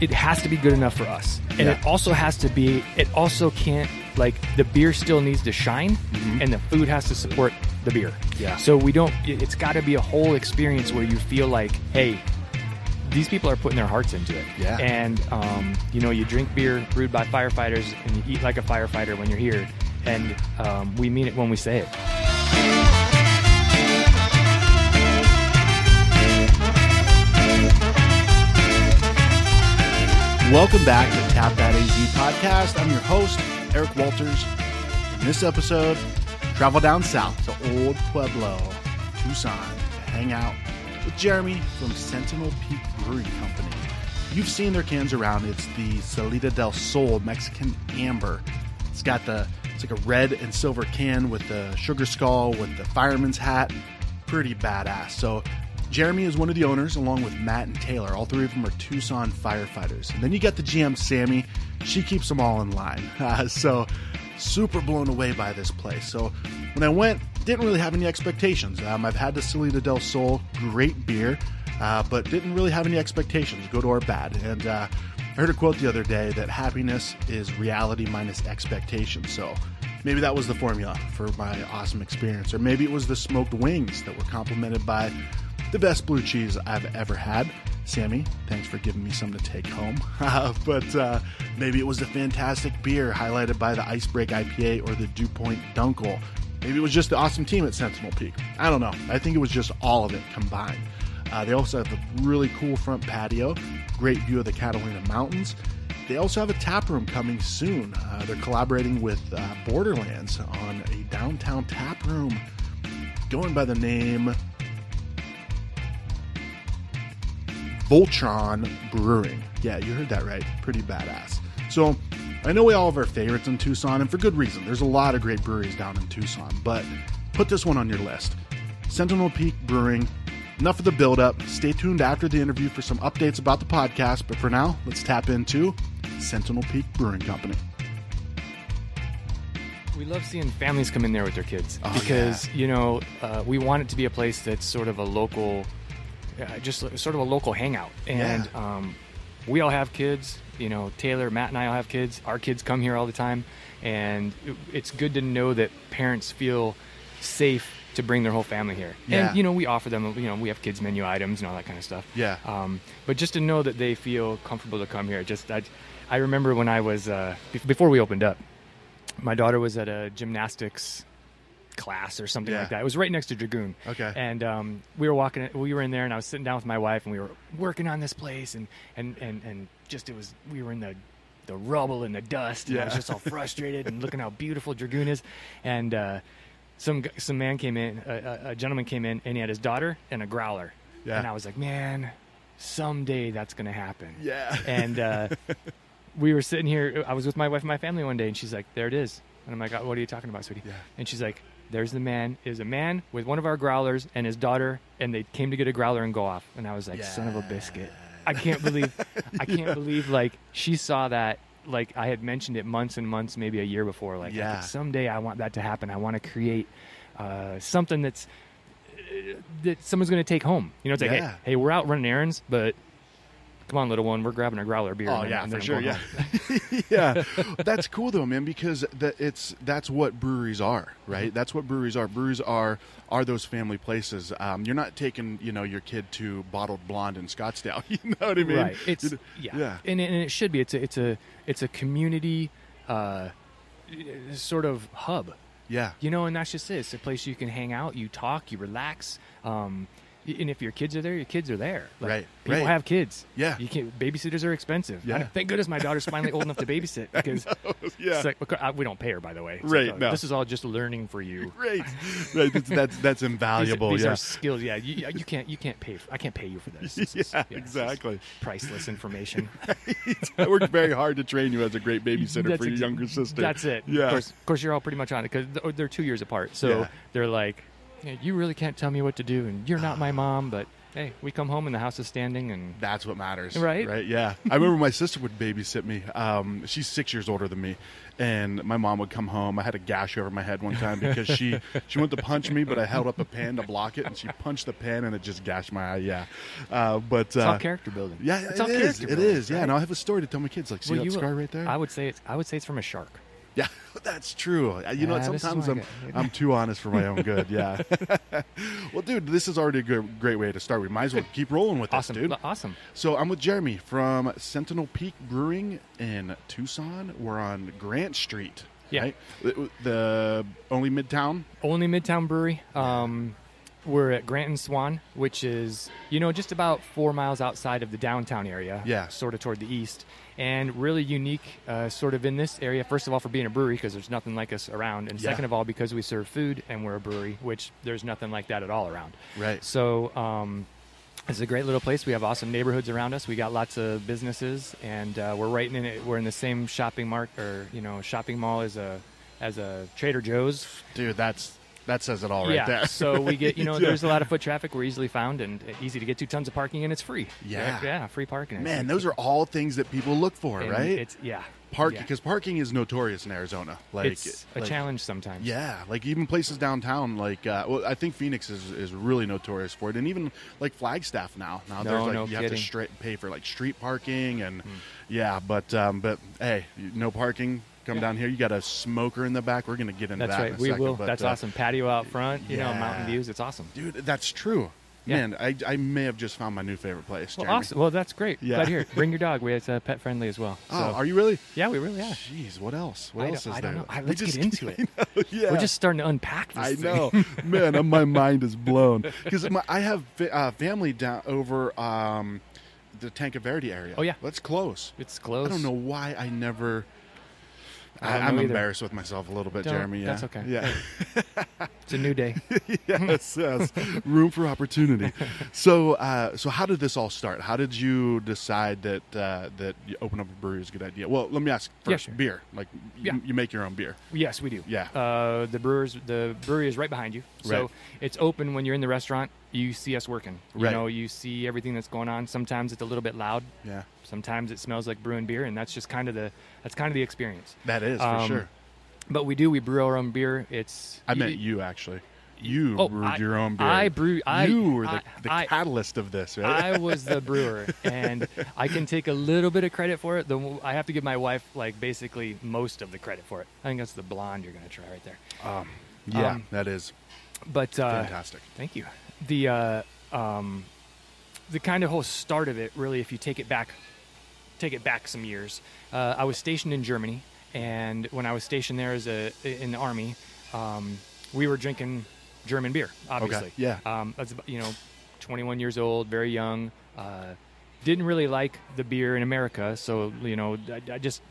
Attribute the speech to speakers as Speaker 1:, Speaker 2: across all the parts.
Speaker 1: it has to be good enough for us, and
Speaker 2: Yeah.
Speaker 1: it also has to be. It also can't like the beer still needs to shine, and the food has to support the beer.
Speaker 2: Mm-hmm. Yeah.
Speaker 1: So we don't. it- It's got to be a whole experience where you feel like, hey, these people are putting their hearts into it.
Speaker 2: Yeah.
Speaker 1: And um, you know, you drink beer brewed by firefighters, and you eat like a firefighter when you're here, and um, we mean it when we say it.
Speaker 2: Welcome back to Tap That AZ podcast. I'm your host, Eric Walters. In this episode, travel down south to Old Pueblo, Tucson, to hang out with Jeremy from Sentinel Peak Brewing Company. You've seen their cans around. It's the Salida del Sol Mexican Amber. It's got the it's like a red and silver can with the sugar skull with the fireman's hat. Pretty badass. So Jeremy is one of the owners, along with Matt and Taylor. All three of them are Tucson firefighters. And then you got the GM, Sammy. She keeps them all in line. Uh, so, super blown away by this place. So, when I went, didn't really have any expectations. Um, I've had the Salida del Sol, great beer, uh, but didn't really have any expectations, good or bad. And uh, I heard a quote the other day that happiness is reality minus expectation. So, maybe that was the formula for my awesome experience. Or maybe it was the smoked wings that were complimented by the best blue cheese I've ever had. Sammy, thanks for giving me some to take home. but uh, maybe it was the fantastic beer highlighted by the Icebreak IPA or the Dew Point Dunkel. Maybe it was just the awesome team at Sentinel Peak. I don't know. I think it was just all of it combined. Uh, they also have a really cool front patio, great view of the Catalina Mountains. They also have a tap room coming soon. Uh, they're collaborating with uh, Borderlands on a downtown tap room going by the name Voltron Brewing. Yeah, you heard that right. Pretty badass. So, I know we all have our favorites in Tucson, and for good reason. There's a lot of great breweries down in Tucson, but put this one on your list Sentinel Peak Brewing. Enough of the buildup. Stay tuned after the interview for some updates about the podcast, but for now, let's tap into Sentinel Peak Brewing Company.
Speaker 1: We love seeing families come in there with their kids
Speaker 2: Oh,
Speaker 1: because you know uh, we want it to be a place that's sort of a local, uh, just sort of a local hangout. And um, we all have kids. You know, Taylor, Matt, and I all have kids. Our kids come here all the time, and it's good to know that parents feel safe to bring their whole family here.
Speaker 2: Yeah.
Speaker 1: And you know, we offer them. You know, we have kids menu items and all that kind of stuff.
Speaker 2: Yeah.
Speaker 1: Um, but just to know that they feel comfortable to come here. Just I, I remember when I was uh, be- before we opened up my daughter was at a gymnastics class or something
Speaker 2: Yeah.
Speaker 1: like that. It was right next to Dragoon.
Speaker 2: Okay.
Speaker 1: And um, we were walking. We were in there, and I was sitting down with my wife, and we were working on this place, and and and and just it was. We were in the the rubble and the dust, and I was just all frustrated and looking how beautiful Dragoon is, and. Uh, some some man came in, a, a- a gentleman came in, and he had his daughter and a growler.
Speaker 2: Yeah.
Speaker 1: And I was like, man, someday that's gonna happen.
Speaker 2: Yeah.
Speaker 1: And uh, we were sitting here. I was with my wife and my family one day, and she's like, "There it is." And I'm like, "Uh, "What are you talking about, sweetie?"
Speaker 2: Yeah.
Speaker 1: And she's like, "There's the man. Is a man with one of our growlers and his daughter, and they came to get a growler and go off." And I was like, "Son of a biscuit!" I can't believe, I can't believe like she saw that. Like I had mentioned it months and months, maybe a year before. Like,
Speaker 2: Yeah.
Speaker 1: like, someday I want that to happen. I want to create uh, something that's uh, that someone's going to take home. You know, it's like,
Speaker 2: Yeah.
Speaker 1: hey, hey, we're out running errands, but come on, little one, we're grabbing a growler beer.
Speaker 2: Oh
Speaker 1: and
Speaker 2: yeah,
Speaker 1: and
Speaker 2: for sure. Yeah, yeah. That's cool though, man, because that it's that's what breweries are, right?
Speaker 1: Mm-hmm.
Speaker 2: That's what breweries are. Breweries are are those family places. Um, you're not taking you know your kid to bottled blonde in Scottsdale. You know what I mean?
Speaker 1: right. It's
Speaker 2: You know-
Speaker 1: yeah,
Speaker 2: yeah.
Speaker 1: And, and it should be. It's a it's a it's a community uh, sort of hub.
Speaker 2: yeah.
Speaker 1: You know, and that's just it. It's a place you can hang out, you talk, you relax. Um, and if your kids are there, your kids are there. Like,
Speaker 2: Right,
Speaker 1: People
Speaker 2: right.
Speaker 1: have kids.
Speaker 2: Yeah.
Speaker 1: You can't. Babysitters are expensive.
Speaker 2: Yeah.
Speaker 1: I- thank goodness my daughter's finally old enough to babysit because
Speaker 2: Yeah.
Speaker 1: it's like, we don't pay her by the way. It's
Speaker 2: Right,
Speaker 1: like, uh,
Speaker 2: no.
Speaker 1: This is all just learning for you.
Speaker 2: Right. right. That's that's, that's invaluable.
Speaker 1: these
Speaker 2: yeah.
Speaker 1: are skills. Yeah, you, you can't you can't pay. For, I can't pay you for this. This is-
Speaker 2: Yeah, exactly.
Speaker 1: priceless information.
Speaker 2: I worked very hard to train you as a great babysitter
Speaker 1: That's
Speaker 2: for your
Speaker 1: ex-
Speaker 2: younger sister.
Speaker 1: That's it.
Speaker 2: Yeah.
Speaker 1: Of course, of course, you're all pretty much on it because they're two years apart. So
Speaker 2: Yeah.
Speaker 1: they're like, "Yeah, you really can't tell me what to do, and you're not my mom, but hey, we come home and the house is standing, and
Speaker 2: That's what matters,
Speaker 1: Right?
Speaker 2: Right? Yeah. I remember my sister would babysit me. Um, she's six years older than me, and my mom would come home. I had a gash over my head one time because she she went to punch me, but I held up a pen to block it, and she punched the pen, and it just gashed my eye. Yeah. Uh, but
Speaker 1: it's all
Speaker 2: uh,
Speaker 1: character building.
Speaker 2: yeah,
Speaker 1: it's
Speaker 2: it
Speaker 1: all
Speaker 2: is.
Speaker 1: character
Speaker 2: It
Speaker 1: building,
Speaker 2: is. Yeah.
Speaker 1: right?
Speaker 2: And I'll have a story to tell my kids. Like, see
Speaker 1: Well,
Speaker 2: that
Speaker 1: you-
Speaker 2: scar right there?
Speaker 1: I would say it's I would say it's from a shark.
Speaker 2: Yeah, that's true. Uh, You know,
Speaker 1: Yeah,
Speaker 2: sometimes I'm I'm too honest for my own good. Yeah. well, dude, this is already a good, great way to start. We might as well keep rolling with
Speaker 1: Awesome,
Speaker 2: this, dude.
Speaker 1: awesome.
Speaker 2: So I'm with Jeremy from Sentinel Peak Brewing in Tucson. We're on Grant Street.
Speaker 1: Yeah.
Speaker 2: Right? The, the only Midtown.
Speaker 1: Only Midtown Brewery. Um, we're at Grant and Swan, which is you know just about four miles outside of the downtown area.
Speaker 2: Yeah.
Speaker 1: sort of toward the east, and really unique, uh, sort of in this area. First of all, for being a brewery because there's nothing like us around, and
Speaker 2: Yeah.
Speaker 1: second of all, because we serve food and we're a brewery, which there's nothing like that at all around.
Speaker 2: Right.
Speaker 1: So. Um, it's a great little place. We have awesome neighborhoods around us. We got lots of businesses, and uh, we're right in it. We're in the same shopping mart or you know shopping mall as a as a Trader Joe's.
Speaker 2: Dude, that's that says it all right
Speaker 1: yeah.
Speaker 2: there.
Speaker 1: so we get you know there's a lot of foot traffic. We're easily found and easy to get to. Tons of parking, and it's free.
Speaker 2: Yeah.
Speaker 1: Yeah, free parking.
Speaker 2: Man, those are all things that people look for,
Speaker 1: And
Speaker 2: right?
Speaker 1: It's yeah,
Speaker 2: Park
Speaker 1: yeah.
Speaker 2: because parking is notorious in Arizona. Like
Speaker 1: it's a
Speaker 2: like-
Speaker 1: challenge sometimes.
Speaker 2: Yeah, like even places downtown, like uh, well, I think Phoenix is, is really notorious for it, and even like Flagstaff now. Now
Speaker 1: No,
Speaker 2: there's like
Speaker 1: no
Speaker 2: you have to straight pay for like street parking, and yeah, but um, but hey, no parking. Come
Speaker 1: Yeah.
Speaker 2: down here. You got a smoker in the back. We're gonna get into
Speaker 1: That's
Speaker 2: that.
Speaker 1: right.
Speaker 2: in a
Speaker 1: We
Speaker 2: second,
Speaker 1: will.
Speaker 2: but,
Speaker 1: That's
Speaker 2: uh,
Speaker 1: awesome. Patio out front. You know,
Speaker 2: yeah.
Speaker 1: mountain views. It's awesome.
Speaker 2: dude. That's true.
Speaker 1: Yeah.
Speaker 2: Man, I, I may have just found my new favorite place.
Speaker 1: Well,
Speaker 2: Jeremy.
Speaker 1: awesome. Well, that's great.
Speaker 2: Yeah.
Speaker 1: Glad to it. Bring your dog. We it's uh, pet friendly as well.
Speaker 2: Oh,
Speaker 1: So-
Speaker 2: are you really?
Speaker 1: yeah, we really are.
Speaker 2: Jeez, what else? What
Speaker 1: I
Speaker 2: else is
Speaker 1: I don't
Speaker 2: there?
Speaker 1: know. I- let's get into it.
Speaker 2: Know, yeah.
Speaker 1: We're just starting to unpack this.
Speaker 2: I
Speaker 1: thing.
Speaker 2: know, man. My mind is blown because I have uh, family down over um, the Tanque Verde area.
Speaker 1: Oh, yeah.
Speaker 2: that's close.
Speaker 1: It's close.
Speaker 2: I don't know why I never.
Speaker 1: I
Speaker 2: am embarrassed with myself a little bit,
Speaker 1: Don't-
Speaker 2: Jeremy. Yeah,
Speaker 1: that's okay.
Speaker 2: Yeah,
Speaker 1: It's a new day.
Speaker 2: yes, yes. Room for opportunity. So, uh, so how did this all start? How did you decide that uh, that you open up a brewery is a good idea? Well, let me ask
Speaker 1: Yeah,
Speaker 2: first.
Speaker 1: sure.
Speaker 2: Beer, like
Speaker 1: Yeah.
Speaker 2: you, you make your own beer.
Speaker 1: Yes, we do.
Speaker 2: Yeah.
Speaker 1: Uh, the brewers, the brewery is right behind you, so
Speaker 2: Right.
Speaker 1: it's open when you're in the restaurant. You see us working. You
Speaker 2: Right.
Speaker 1: know, you see everything that's going on. Sometimes it's a little bit loud.
Speaker 2: Yeah,
Speaker 1: Sometimes it smells like brewing beer, and that's just kind of the that's kind of the experience.
Speaker 2: that is for
Speaker 1: Um,
Speaker 2: sure.
Speaker 1: But we do. We brew our own beer. It's
Speaker 2: I meant you actually. You
Speaker 1: Oh,
Speaker 2: brewed
Speaker 1: I-
Speaker 2: your own beer.
Speaker 1: I brew. I
Speaker 2: you were the,
Speaker 1: I-
Speaker 2: the catalyst of this, right?
Speaker 1: I was the brewer, and I can take a little bit of credit for it. The, I have to give my wife like basically most of the credit for it. I think that's the blonde you're gonna try right there.
Speaker 2: um, yeah,
Speaker 1: um,
Speaker 2: that is
Speaker 1: But uh,
Speaker 2: fantastic.
Speaker 1: Thank you. The uh, um, the kind of whole start of it, really, if you take it back, take it back some years. Uh, I was stationed in Germany, and when I was stationed there as a in the army, um, we were drinking German beer. Obviously,
Speaker 2: yeah.
Speaker 1: Um, that's you know, 21 years old, very young. Uh, didn't really like the beer in America, so you know, I, I just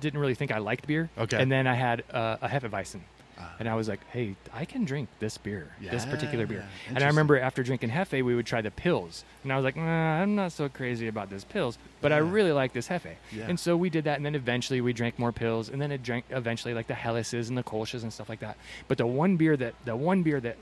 Speaker 1: didn't really think I liked beer.
Speaker 2: Okay.
Speaker 1: And then I had uh, a Hefeweizen.
Speaker 2: Ah.
Speaker 1: And I was like, "Hey, I can drink this beer, this particular beer."
Speaker 2: Yeah,
Speaker 1: And I remember after drinking Hefe, we would try the pills, and I was like, nah, "I'm not so crazy about this pills, but I really like this Hefe."
Speaker 2: Yeah.
Speaker 1: And so we did that, and then eventually we drank more pills, and then it drank eventually like the Helleses and the Kolsches and stuff like that. But the one beer that the one beer that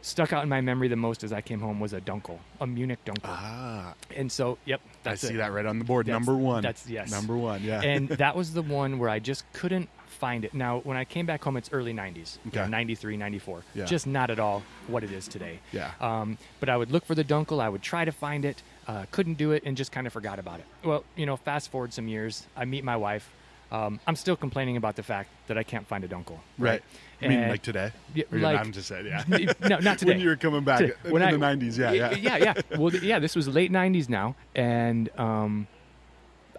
Speaker 1: stuck out in my memory the most as I came home was a Dunkel, a Munich Dunkel.
Speaker 2: Ah,
Speaker 1: And so, yep,
Speaker 2: I see
Speaker 1: it.
Speaker 2: that right on the board.
Speaker 1: That's-
Speaker 2: number one.
Speaker 1: that's- yes.
Speaker 2: Number one. Yeah.
Speaker 1: and that was the one where I just couldn't find it. Now, when I came back home, it's early 90s, you know, 93, 94.
Speaker 2: Yeah.
Speaker 1: Just not at all what it is today.
Speaker 2: Yeah.
Speaker 1: Um, but I would look for the Dunkel, I would try to find it, uh, couldn't do it, and just kind of forgot about it. Well, you know, fast forward some years, I meet my wife. Um, I'm still complaining about the fact that I can't find a Dunkel.
Speaker 2: right. I mean, like today.
Speaker 1: Yeah,
Speaker 2: Or
Speaker 1: like-
Speaker 2: I'm just saying. Yeah.
Speaker 1: no, not today.
Speaker 2: when you were coming back
Speaker 1: Today.
Speaker 2: in
Speaker 1: When
Speaker 2: the 90s. Yeah. Yeah.
Speaker 1: yeah, yeah. Well, yeah, this was late '90s now, and um,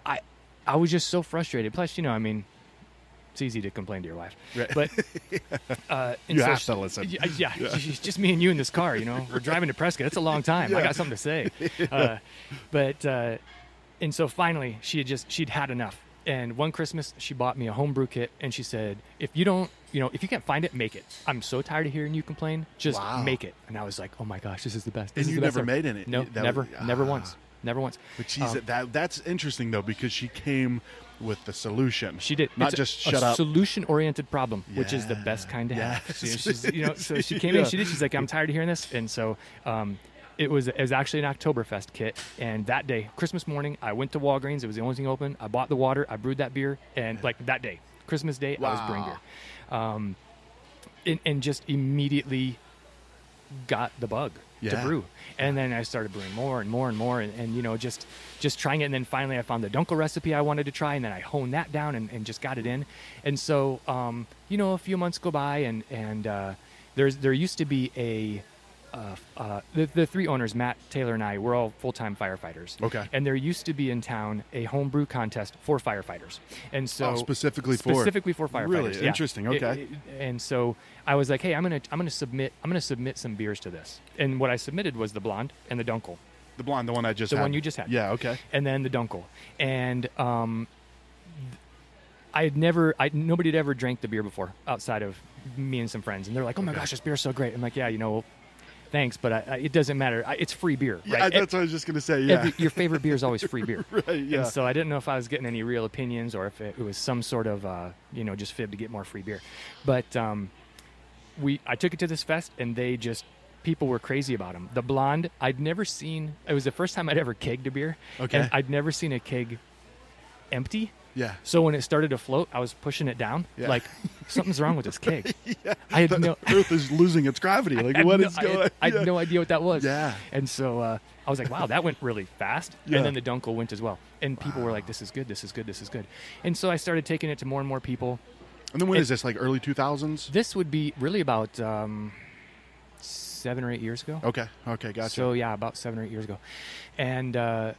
Speaker 1: I, I was just so frustrated. Plus, you know, I mean, it's easy to complain to your wife,
Speaker 2: Right.
Speaker 1: but uh,
Speaker 2: You have to listen.
Speaker 1: Yeah, yeah, just me and you in this car. You know, we're driving to Prescott. It's a long time. I got something to say, uh, but uh, and so finally, she had just she'd had enough. And one Christmas, she bought me a homebrew kit, and she said, "If you don't, you know, if you can't find it, make it. I'm so tired of hearing you complain. Just
Speaker 2: Wow.
Speaker 1: make it." And I was like, "Oh my gosh, this is the best." This
Speaker 2: And
Speaker 1: is
Speaker 2: you
Speaker 1: the best
Speaker 2: never
Speaker 1: ever."
Speaker 2: made any-
Speaker 1: No,
Speaker 2: that
Speaker 1: never,
Speaker 2: was-
Speaker 1: never
Speaker 2: ah.
Speaker 1: once, never once.
Speaker 2: But she's
Speaker 1: Um,
Speaker 2: that that's interesting though because she came with the solution.
Speaker 1: She did
Speaker 2: not
Speaker 1: It's
Speaker 2: just
Speaker 1: a
Speaker 2: shut up.
Speaker 1: solution-oriented problem, which is the best kind to have.
Speaker 2: Yes.
Speaker 1: She- she's, you know, so she came in. She did. She's like, "I'm tired of hearing this," and so um, it was it was actually an Oktoberfest kit, and that day, Christmas morning, I went to Walgreens. It was the only thing open. I bought the water. I brewed that beer, and like that day, Christmas Day, I was brewing
Speaker 2: Wow.
Speaker 1: um, and, and just immediately got the bug to brew. And then I started brewing more and more and more, and, and you know just just trying it. And then finally, I found the Dunkel recipe I wanted to try, and then I honed that down and, and just got it in. And so, um, you know, a few months go by, and and uh, there's there used to be a uh, uh, the, the three owners, Matt, Taylor, and I, we're all full time firefighters.
Speaker 2: Okay.
Speaker 1: And there used to be in town a homebrew contest for firefighters. And so
Speaker 2: Oh, specifically for-
Speaker 1: specifically for firefighters.
Speaker 2: Really?
Speaker 1: yeah.
Speaker 2: Interesting.
Speaker 1: It-
Speaker 2: Okay.
Speaker 1: it- and so I was like, hey, I'm gonna I'm gonna submit I'm gonna submit some beers to this. And what I submitted was the blonde and the dunkel,
Speaker 2: The blonde, the one I just
Speaker 1: the
Speaker 2: had.
Speaker 1: one you just had.
Speaker 2: Yeah. Okay.
Speaker 1: and then the dunkel. And um, I had never, I nobody had ever drank the beer before outside of me and some friends, and they're like, "Oh my
Speaker 2: Okay.
Speaker 1: gosh, this beer's so great!" I'm like, "Yeah, you know, thanks, but I, I, it doesn't matter. I, it's free beer, Right?
Speaker 2: Yeah, that's what I was just gonna say. Yeah.
Speaker 1: Every- your favorite beer is always free beer.
Speaker 2: right. Yeah.
Speaker 1: And so I didn't know if I was getting any real opinions or if it, was some sort of, uh, you know, just fib to get more free beer. But um, we, I took it to this fest, and they just people were crazy about them. The blonde, I'd never seen. It was the first time I'd ever kegged a beer.
Speaker 2: Okay.
Speaker 1: And I'd never seen a keg empty.
Speaker 2: Yeah.
Speaker 1: So when it started to float, I was pushing it down.
Speaker 2: Yeah.
Speaker 1: Like something's wrong with this keg. I had
Speaker 2: The
Speaker 1: no.
Speaker 2: Earth is losing its gravity. Like
Speaker 1: I had
Speaker 2: what
Speaker 1: no-
Speaker 2: is
Speaker 1: I
Speaker 2: going?
Speaker 1: had, I had
Speaker 2: yeah.
Speaker 1: no idea what that was.
Speaker 2: Yeah.
Speaker 1: And so uh, I was like, wow, that went really fast.
Speaker 2: Yeah.
Speaker 1: And then the Dunkel went as well. And people were like, this is good, this is good, this is good. And so I started taking it to more and more people.
Speaker 2: And then when is this? Like early two thousands?
Speaker 1: This would be really about um, seven or eight years ago.
Speaker 2: Okay. Okay. Gotcha.
Speaker 1: So yeah, about seven or eight years ago, and uh,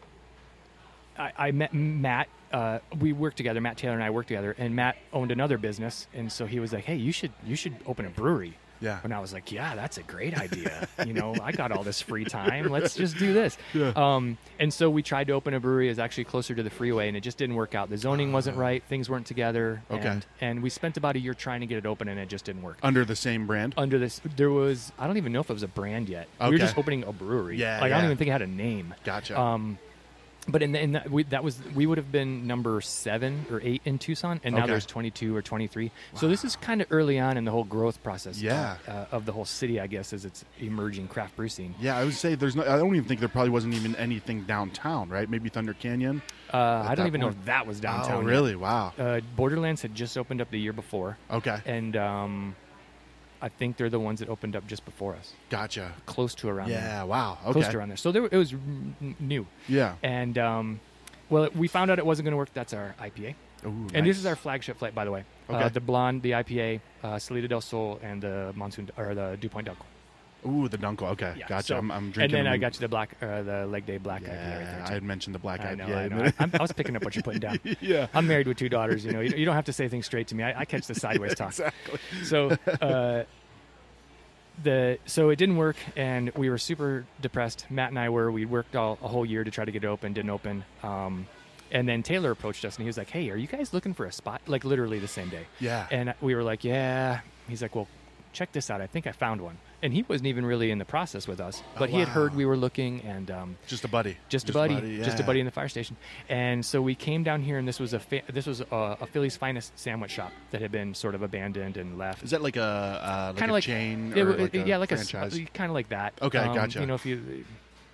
Speaker 1: I, I met Matt. Uh, we worked together. Matt Taylor and I worked together, and Matt owned another business, and so he was like, "Hey, you should you should open a brewery."
Speaker 2: Yeah.
Speaker 1: And I was like, "Yeah, that's a great idea. you know, I got all this free time. Let's just do this."
Speaker 2: Yeah.
Speaker 1: Um, and so we tried to open a brewery. It was actually closer to the freeway, and it just didn't work out. The zoning wasn't right. Things weren't together.
Speaker 2: Ah. Okay.
Speaker 1: And, and we spent about a year trying to get it open, and it just didn't work
Speaker 2: Under the same brand.
Speaker 1: under this there was i don't even know if it was a brand yet Okay. we were just opening a brewery
Speaker 2: Yeah,
Speaker 1: like i don't even think it had a name
Speaker 2: Gotcha.
Speaker 1: um but in, the, in that, we, that was we would have been number seven or eight in Tucson, and now
Speaker 2: Okay.
Speaker 1: there's 22 or 23. So this is kind of early on in the whole growth process.
Speaker 2: Yeah.
Speaker 1: uh, of the whole city, I guess, as it's emerging craft brew scene.
Speaker 2: yeah, I would say there's no. I don't even think there probably wasn't even anything downtown, right? Maybe Thunder Canyon.
Speaker 1: Uh, I don't even know if that was downtown.
Speaker 2: Oh, really? Wow.
Speaker 1: Uh, Borderlands had just opened up the year before,
Speaker 2: Okay.
Speaker 1: and um, I think they're the ones that opened up just before us,
Speaker 2: Gotcha.
Speaker 1: close to around. there.
Speaker 2: Yeah. Wow. Okay.
Speaker 1: close to around there. So there, it was new.
Speaker 2: Yeah.
Speaker 1: And um, well, we found out it wasn't going to work. That's our IPA,
Speaker 2: Ooh,
Speaker 1: and this is our flagship flight, by the way.
Speaker 2: Okay.
Speaker 1: Uh, the blonde, the IPA, uh, Salida del Sol, and the monsoon or the Dew Point Dunkel.
Speaker 2: Ooh, the Dunkel. Okay.
Speaker 1: Yeah,
Speaker 2: Gotcha.
Speaker 1: so-
Speaker 2: I'm, I'm
Speaker 1: and
Speaker 2: drinking.
Speaker 1: then I got you the black, uh, the leg day black
Speaker 2: Yeah. I had mentioned the black
Speaker 1: I know,
Speaker 2: IPA.
Speaker 1: I know. I, I'm, was picking up what you're putting down.
Speaker 2: yeah.
Speaker 1: I'm married with two daughters. You know, you, you don't have to say things straight to me. I, I catch the sideways talk.
Speaker 2: Exactly.
Speaker 1: So, uh, the so it didn't work, and we were super depressed. Matt and I were. We worked all a whole year to try to get it open. Didn't open. Um, and then Taylor approached us, and he was like, "Hey, are you guys looking for a spot?" Like literally the same day.
Speaker 2: Yeah.
Speaker 1: And we were like, "Yeah." He's like, "Well, check this out. I think I found one." And he wasn't even really in the process with us, but he had heard we were looking, and um,
Speaker 2: Just a buddy.
Speaker 1: just a buddy, just a buddy in the fire station. And so we came down here, and this was a fa- this was a, a Philly's finest sandwich shop that had been sort of abandoned and left.
Speaker 2: Is that like a uh, like
Speaker 1: Kind of like
Speaker 2: chain
Speaker 1: it
Speaker 2: like a
Speaker 1: yeah, like
Speaker 2: franchise?
Speaker 1: a kind of like that.
Speaker 2: Okay,
Speaker 1: Um,
Speaker 2: gotcha.
Speaker 1: You know, if you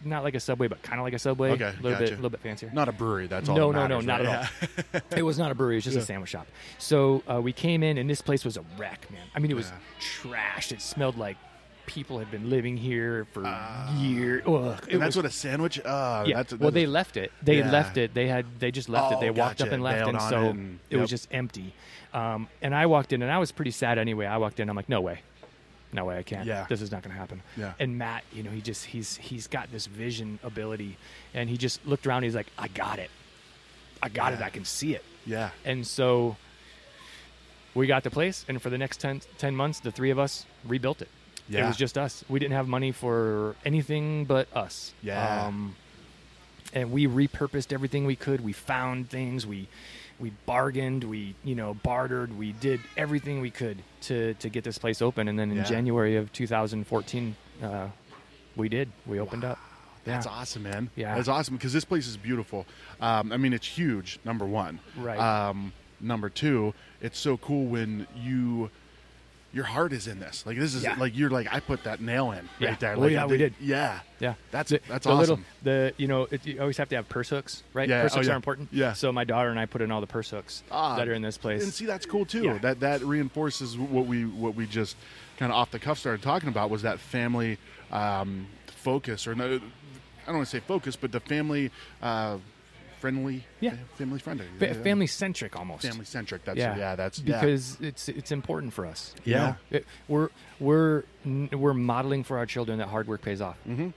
Speaker 1: not like a subway, but kind of like a subway.
Speaker 2: Okay,
Speaker 1: a little
Speaker 2: gotcha.
Speaker 1: bit, a little bit fancier.
Speaker 2: Not a brewery. That's all.
Speaker 1: No,
Speaker 2: that
Speaker 1: no, no, not
Speaker 2: right?
Speaker 1: at all. it was not a brewery; it was just
Speaker 2: Yeah.
Speaker 1: a sandwich shop. So uh, we came in, and this place was a wreck, man. I mean, it was
Speaker 2: Yeah.
Speaker 1: trashed. It smelled like people had been living here for
Speaker 2: Ah.
Speaker 1: years. Ugh,
Speaker 2: And that's
Speaker 1: was
Speaker 2: what a sandwich. Uh,
Speaker 1: yeah.
Speaker 2: That's,
Speaker 1: well, they left it. They
Speaker 2: Yeah.
Speaker 1: left it. They had. They just left it.
Speaker 2: Oh,
Speaker 1: They walked
Speaker 2: gotcha.
Speaker 1: up and left,
Speaker 2: Bailed
Speaker 1: and so
Speaker 2: it and-
Speaker 1: it was just empty. Um, and I walked in, and I was pretty sad anyway. I walked in. I'm like, no way, no way, I can't.
Speaker 2: Yeah.
Speaker 1: this is not going to happen.
Speaker 2: Yeah.
Speaker 1: And Matt, you know, he just he's he's got this vision ability, and he just looked around. He's like, I got it. I got it. I can see it.
Speaker 2: Yeah.
Speaker 1: And so we got the place, and for the next 10, 10 months, the three of us rebuilt it. It was just us. We didn't have money for anything but us.
Speaker 2: Yeah.
Speaker 1: Um, and we repurposed everything we could. We found things. We we bargained. We you know bartered. We did everything we could to to get this place open. And then in
Speaker 2: Yeah.
Speaker 1: January of 2014, uh, we did. We opened up.
Speaker 2: That's
Speaker 1: Yeah.
Speaker 2: awesome, man.
Speaker 1: Yeah.
Speaker 2: That's awesome because this place is beautiful. Um, I mean, it's huge. Number one.
Speaker 1: Right.
Speaker 2: Um, number two, it's so cool when you your heart is in this. Like this is
Speaker 1: Yeah.
Speaker 2: like you're like I put that nail in
Speaker 1: Yeah.
Speaker 2: right there.
Speaker 1: Oh,
Speaker 2: Like,
Speaker 1: yeah,
Speaker 2: I
Speaker 1: we did.
Speaker 2: Yeah,
Speaker 1: Yeah,
Speaker 2: That's-
Speaker 1: the,
Speaker 2: that's
Speaker 1: the Little,
Speaker 2: awesome.
Speaker 1: the you know it, you always have to have purse hooks, right?
Speaker 2: Yeah,
Speaker 1: Purse
Speaker 2: oh,
Speaker 1: hooks
Speaker 2: yeah.
Speaker 1: are important.
Speaker 2: Yeah.
Speaker 1: So my daughter and I put in all the purse hooks
Speaker 2: Ah,
Speaker 1: that are in this place.
Speaker 2: And see, that's cool too.
Speaker 1: Yeah.
Speaker 2: That that reinforces what we what we just kind of off the cuff started talking about was that family um, focus, or no, I don't want to say focus, but the family uh, friendly,
Speaker 1: Yeah.
Speaker 2: family friendly,
Speaker 1: Fa- family centric almost.
Speaker 2: family centric. That's
Speaker 1: yeah,
Speaker 2: yeah, that's yeah.
Speaker 1: because it's it's important for us. you
Speaker 2: Yeah.
Speaker 1: know? It- we're we're we're modeling for our children that hard work pays off. Mm-hmm.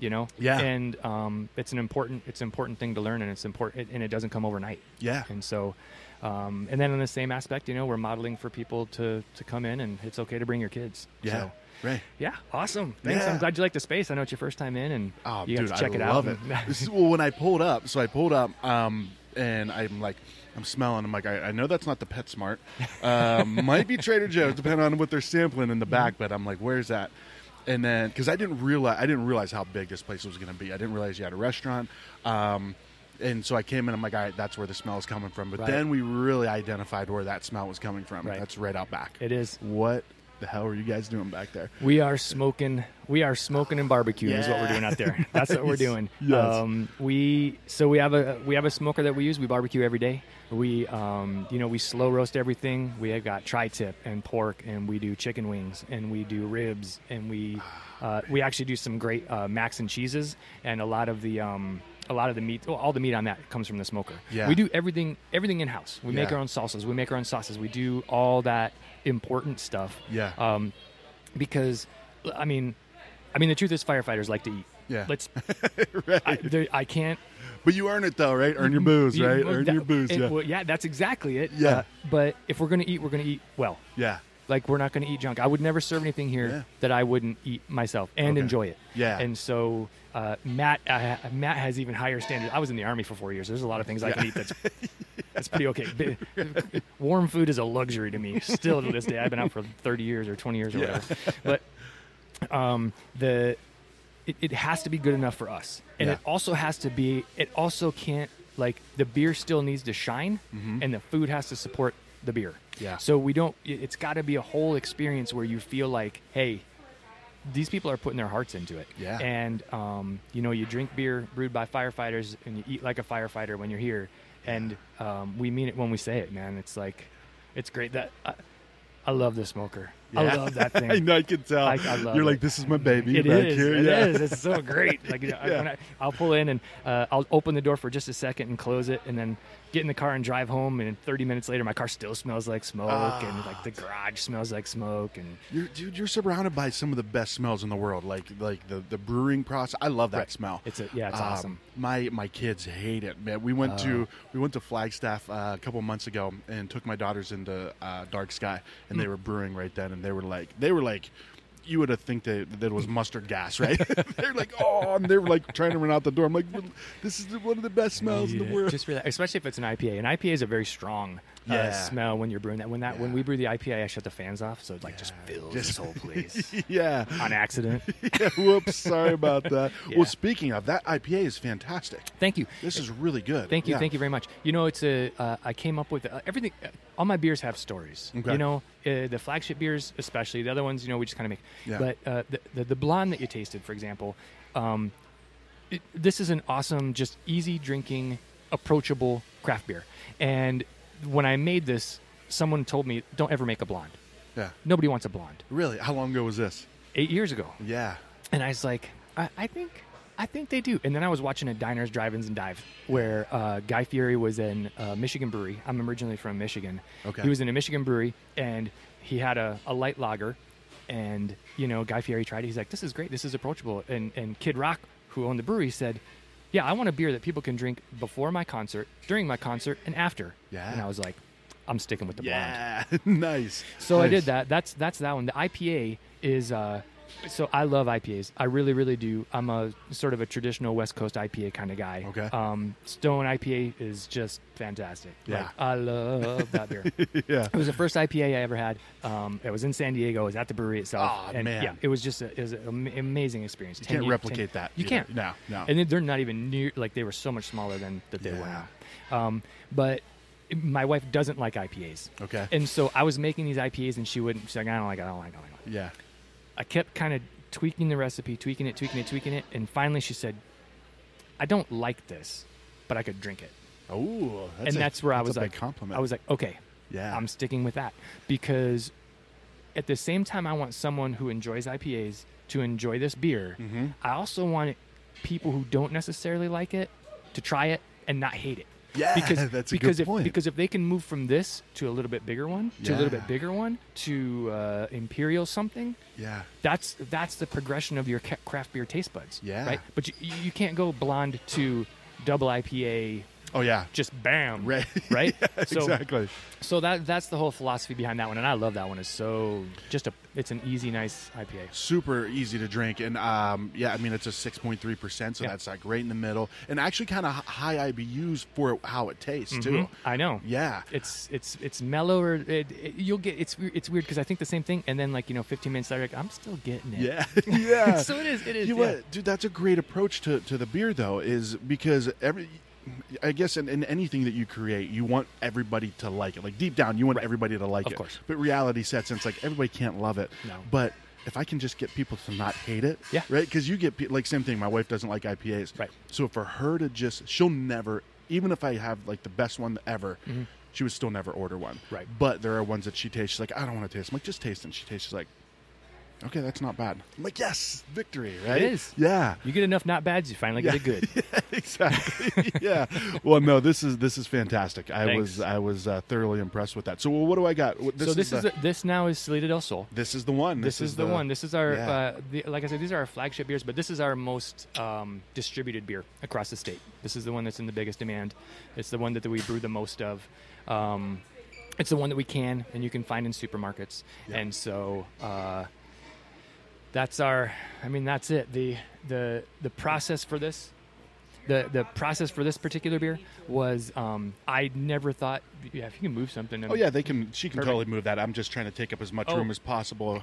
Speaker 1: You know,
Speaker 2: Yeah.
Speaker 1: and um, it's an important it's an important thing to learn, and it's important, and it doesn't come overnight.
Speaker 2: Yeah.
Speaker 1: and so. Um, and then in the same aspect, you know, we're modeling for people to, to come in, and it's okay to bring your kids.
Speaker 2: yeah,
Speaker 1: So,
Speaker 2: right.
Speaker 1: yeah, awesome. Thanks.
Speaker 2: Yeah.
Speaker 1: I'm glad you like the space. I know it's your first time in, and
Speaker 2: Oh,
Speaker 1: you
Speaker 2: dude,
Speaker 1: to check
Speaker 2: I
Speaker 1: it
Speaker 2: love
Speaker 1: out.
Speaker 2: it. This is- well, when I pulled up, so I pulled up, um, and I'm like, I'm smelling. I'm like, I, I know that's not the PetSmart. Um, might be Trader Joe's, depending on what they're sampling in the back. But I'm like, where's that? And then, because I didn't realize, I didn't realize how big this place was going to be. I didn't realize you had a restaurant. Um, and so I came in. I'm like, all right, that's where the smell is coming from. But
Speaker 1: Right.
Speaker 2: then we really identified where that smell was coming from.
Speaker 1: Right.
Speaker 2: That's right out back.
Speaker 1: it is.
Speaker 2: What the hell are you guys doing back there?
Speaker 1: We are smoking. We are smoking and barbecuing is what we're doing out there. That's what we're doing.
Speaker 2: Yes.
Speaker 1: Um, we so we have a we have a smoker that we use. We barbecue every day. We um, you know we slow roast everything. We have got tri-tip and pork, and we do chicken wings, and we do ribs, and we uh, we actually do some great uh, macs and cheeses, and a lot of the. Um, a lot of the meat, well, all the meat on that comes from the smoker.
Speaker 2: Yeah.
Speaker 1: We do everything, everything in house. We make our own salsas. We make our own sauces. We do all that important stuff
Speaker 2: Yeah.
Speaker 1: um, because I mean, I mean the truth is firefighters like to eat.
Speaker 2: Yeah.
Speaker 1: Let's.
Speaker 2: right.
Speaker 1: I, there, I can't.
Speaker 2: but you earn it though, right? Earn your booze,
Speaker 1: you-
Speaker 2: right?
Speaker 1: well,
Speaker 2: Earn
Speaker 1: that-
Speaker 2: your booze.
Speaker 1: it-
Speaker 2: Yeah.
Speaker 1: well, yeah, that's exactly it.
Speaker 2: Yeah.
Speaker 1: Uh, but if we're gonna eat, we're gonna eat well.
Speaker 2: yeah.
Speaker 1: Like we're not gonna eat junk. I would never serve anything here
Speaker 2: Yeah.
Speaker 1: that I wouldn't eat myself and
Speaker 2: Okay.
Speaker 1: enjoy it.
Speaker 2: Yeah.
Speaker 1: And so uh, Matt, uh, Matt has even higher standards. I was in the army for four years. There's a lot of things I can eat that's that's pretty okay. Bi- Warm food is a luxury to me still to this day. I've been out for 30 years or 20 years or
Speaker 2: Yeah.
Speaker 1: whatever. But um, the it, it has to be good enough for us, and
Speaker 2: Yeah.
Speaker 1: it also has to be. It also can't like the beer still needs to shine, and the food has to support the beer.
Speaker 2: Mm-hmm. Yeah.
Speaker 1: So we don't. It's got to be a whole experience where you feel like, hey, these people are putting their hearts into it.
Speaker 2: Yeah.
Speaker 1: And um, you know, you drink beer brewed by firefighters, and you eat like a firefighter when you're here, and um, we mean it when we say it, man. It's like, it's great that. I, I love the smoker. I love that thing.
Speaker 2: I know. I can tell.
Speaker 1: I- I love
Speaker 2: You're
Speaker 1: it.
Speaker 2: like, this is my baby
Speaker 1: It
Speaker 2: back
Speaker 1: is.
Speaker 2: here.
Speaker 1: It
Speaker 2: yeah.
Speaker 1: is. It's so great. Like you know,
Speaker 2: Yeah.
Speaker 1: when I, I'll pull in and uh, I'll open the door for just a second and close it, and then get in the car and drive home. And 30 minutes later, my car still smells like smoke, and like the garage smells like smoke. And
Speaker 2: You're, dude, you're surrounded by some of the best smells in the world, like like the, the brewing process. I love that
Speaker 1: Right.
Speaker 2: smell.
Speaker 1: It's a- yeah, it's
Speaker 2: Um,
Speaker 1: awesome.
Speaker 2: My my kids hate it, man. We went
Speaker 1: Oh.
Speaker 2: to we went to Flagstaff uh, a couple months ago and took my daughters into uh, Dark Sky, and
Speaker 1: Hmm.
Speaker 2: they were brewing right then, and they were like they were like. You would have think that, that it was mustard gas, right? They're like, oh, and they're like trying to run out the door. I'm like, this is one of the best smells in the world.
Speaker 1: Just for that, especially if it's an IPA. An IPA is a very strong uh,
Speaker 2: Yeah.
Speaker 1: smell when you're brewing that. When that when we brew the IPA, I shut the fans off, so it like just fills
Speaker 2: Just-
Speaker 1: this whole place
Speaker 2: yeah.
Speaker 1: on accident.
Speaker 2: yeah. Whoops. Sorry about that.
Speaker 1: Yeah.
Speaker 2: Well, speaking of that, IPA is fantastic.
Speaker 1: Thank you.
Speaker 2: This is really good.
Speaker 1: Thank you,
Speaker 2: Yeah.
Speaker 1: thank you very much. You know, it's a. Uh, I came up with uh, everything. Uh, all my beers have stories.
Speaker 2: Okay.
Speaker 1: You know, uh, the flagship beers, especially the other ones. You know, we just kind of make.
Speaker 2: Yeah.
Speaker 1: But uh, the, the the blonde that you tasted, for example, um, it, this is an awesome, just easy drinking, approachable craft beer. And when I made this, someone told me, "Don't ever make a blonde.
Speaker 2: Yeah.
Speaker 1: Nobody wants a blonde."
Speaker 2: Really? How long ago was this?
Speaker 1: Eight years ago.
Speaker 2: Yeah.
Speaker 1: And I was like, I, I think, I think they do. And then I was watching a Diners, Drive-ins, and Dive where uh, Guy Fieri was in a Michigan brewery. I'm originally from Michigan.
Speaker 2: Okay.
Speaker 1: He was in a Michigan brewery, and he had a, a light lager, and you know, Guy Fieri tried it. He's like, "This is great. This is approachable." And and Kid Rock, who owned the brewery, said. Yeah, I want a beer that people can drink before my concert, during my concert, and after.
Speaker 2: Yeah.
Speaker 1: And I was like, I'm sticking with the blonde.
Speaker 2: Yeah. nice.
Speaker 1: So I did that. That's that's that one. The IPA is uh, so I love IPAs. I really really do. I'm a sort of a traditional West Coast IPA kind of guy.
Speaker 2: Okay.
Speaker 1: Um, Stone IPA is just fantastic.
Speaker 2: Yeah.
Speaker 1: Like, I love that beer.
Speaker 2: yeah.
Speaker 1: It was the first IPA I ever had. Um, it was in San Diego. It was at the brewery itself.
Speaker 2: Aw,
Speaker 1: and
Speaker 2: man.
Speaker 1: Yeah, it was just a, it was an amazing experience.
Speaker 2: You
Speaker 1: 10
Speaker 2: can't
Speaker 1: year-
Speaker 2: replicate
Speaker 1: 10
Speaker 2: that.
Speaker 1: You
Speaker 2: either.
Speaker 1: can't.
Speaker 2: No, no.
Speaker 1: And they're not even near. Like they were so much smaller than that they were
Speaker 2: Yeah.
Speaker 1: now. Um, but my wife doesn't like IPAs.
Speaker 2: Okay.
Speaker 1: And so I was making these IPAs, and she wouldn't. She's like, I don't like it. I don't like it. I don't like it.
Speaker 2: yeah.
Speaker 1: I kept kind of tweaking the recipe, tweaking it, tweaking it, tweaking it, and finally she said, "I don't like this, but I could drink it."
Speaker 2: Oh,
Speaker 1: and
Speaker 2: a-
Speaker 1: that's where I
Speaker 2: that's
Speaker 1: was
Speaker 2: a
Speaker 1: like,
Speaker 2: compliment.
Speaker 1: I was like, okay,
Speaker 2: yeah.
Speaker 1: I'm sticking with that because at the same time, I want someone who enjoys IPAs to enjoy this beer.
Speaker 2: Mhm.
Speaker 1: I also want people who don't necessarily like it to try it and not hate it.
Speaker 2: Yeah,
Speaker 1: because
Speaker 2: that's a good
Speaker 1: because if
Speaker 2: point.
Speaker 1: because if they can move from this to a little bit bigger one to a little bit bigger one to uh, imperial something,
Speaker 2: yeah.
Speaker 1: that's that's the progression of your craft beer taste buds.
Speaker 2: Yeah.
Speaker 1: Right. But you, you can't go blonde to double IPA
Speaker 2: Oh yeah.
Speaker 1: just bam.
Speaker 2: Right.
Speaker 1: Right.
Speaker 2: Yeah,
Speaker 1: so
Speaker 2: exactly.
Speaker 1: so that that's the whole philosophy behind that one, and I love that one. It's so just a it's an easy, nice IPA.
Speaker 2: Super easy to drink, and um, yeah, I mean it's a six point three percent, so
Speaker 1: Yeah.
Speaker 2: that's like right in the middle, and actually kind of high IBUs for how it tastes too.
Speaker 1: Mhm. I know.
Speaker 2: Yeah.
Speaker 1: It's it's it's mellower. it, it, you'll get it's it's weird because I think the same thing, and then like you know, 15 minutes later, like, I'm still getting it.
Speaker 2: Yeah, yeah.
Speaker 1: so it is. It is.
Speaker 2: You know
Speaker 1: yeah.
Speaker 2: what, dude? That's a great approach to, to the beer, though, is because every, I guess in, in anything that you create, you want everybody to like it. Like deep down, you want
Speaker 1: Right.
Speaker 2: everybody to like
Speaker 1: Of
Speaker 2: it.
Speaker 1: Of course.
Speaker 2: But reality sets in. It's like everybody can't love it.
Speaker 1: No.
Speaker 2: But if I can just get people to not hate it,
Speaker 1: Yeah.
Speaker 2: right? Because you get pe- like same thing. My wife doesn't like IPAs,
Speaker 1: Right.
Speaker 2: So for her to just, she'll never, even if I have like the best one ever. She would still never order one.
Speaker 1: Mm-hmm. Right.
Speaker 2: But there are ones that she tastes. She's like, I don't want to taste. I'm like, just taste it. And she tastes. She's like, okay, that's not bad. I'm like, yes, victory, right?
Speaker 1: is.
Speaker 2: Yeah.
Speaker 1: You get enough not bads, you finally get it good.
Speaker 2: exactly. yeah. Well, no, this is this is fantastic. I
Speaker 1: Thanks.
Speaker 2: was I was uh, thoroughly impressed with that. So, well, what do I got? What-
Speaker 1: so this is,
Speaker 2: the,
Speaker 1: the, this now is Salida del Sol.
Speaker 2: this is the one.
Speaker 1: This, is, the, one. This is our,
Speaker 2: yeah.
Speaker 1: uh, the, like I said, these are our flagship beers, but this is our most um, distributed beer across the state. This is the one that's in the biggest demand. It's the one that we brew the most of. Um, it's the one that we can and you can find in supermarkets.
Speaker 2: Yeah.
Speaker 1: And so uh, that's our. I mean, that's it. the the The process for this. The, the process for this particular beer was um, I never thought yeah if you can move something
Speaker 2: Oh yeah, they can. She can
Speaker 1: Perfect.
Speaker 2: totally move that. I'm just trying to take up as much
Speaker 1: Oh.
Speaker 2: room as possible.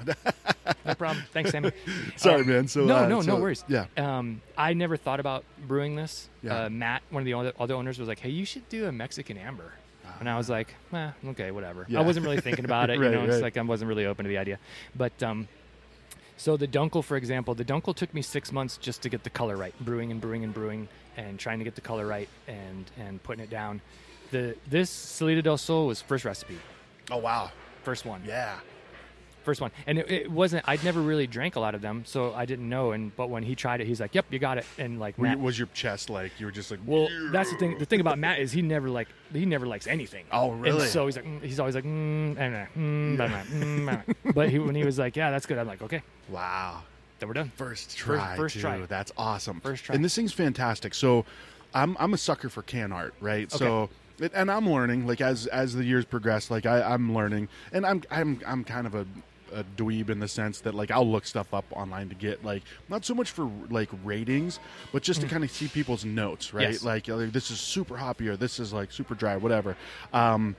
Speaker 1: no problem thanks Sammy
Speaker 2: Sorry,
Speaker 1: Uh,
Speaker 2: man. So
Speaker 1: no,
Speaker 2: uh,
Speaker 1: no,
Speaker 2: so-
Speaker 1: no worries.
Speaker 2: Yeah.
Speaker 1: Um, I never thought about brewing this.
Speaker 2: Yeah.
Speaker 1: Uh, Matt, one of the other, other owners, was like, "Hey, you should do a Mexican amber," and I was like, eh, "Okay, whatever."
Speaker 2: Yeah.
Speaker 1: I wasn't really thinking about it.
Speaker 2: Right,
Speaker 1: you know, it's like I wasn't really open to the idea. But um, so the Dunkel, for example, the Dunkel took me six months just to get the color right, brewing and brewing and brewing, and trying to get the color right and and putting it down. The this Salida del Sol was first recipe,
Speaker 2: Oh wow.
Speaker 1: first one
Speaker 2: Yeah.
Speaker 1: First one and it, it wasn't i'd never really drank a lot of them so i didn't know and but when he tried it he's like yep you got it and like
Speaker 2: Were you, was your chest like you were just like?
Speaker 1: well that's the thing the thing about matt is he never like he never likes anything
Speaker 2: Oh, really?
Speaker 1: and so he's like mm, he's always like mm, mm, blah, blah, mm, but he, when he was like yeah that's good i'm like okay
Speaker 2: Wow.
Speaker 1: then we're done
Speaker 2: First try.
Speaker 1: first
Speaker 2: too.
Speaker 1: try.
Speaker 2: That's awesome.
Speaker 1: First try.
Speaker 2: And this thing's fantastic. So, I'm I'm a sucker for can art, right? So. And I'm learning, like as as the years progress, like I, I'm learning, and I'm I'm I'm kind of a, a dweeb in the sense that like I'll look stuff up online to get like not so much for like ratings, but just to kind of see people's notes, right?
Speaker 1: Mm. Yes.
Speaker 2: Like, like this is super hoppy or this is like super dry, whatever. Um,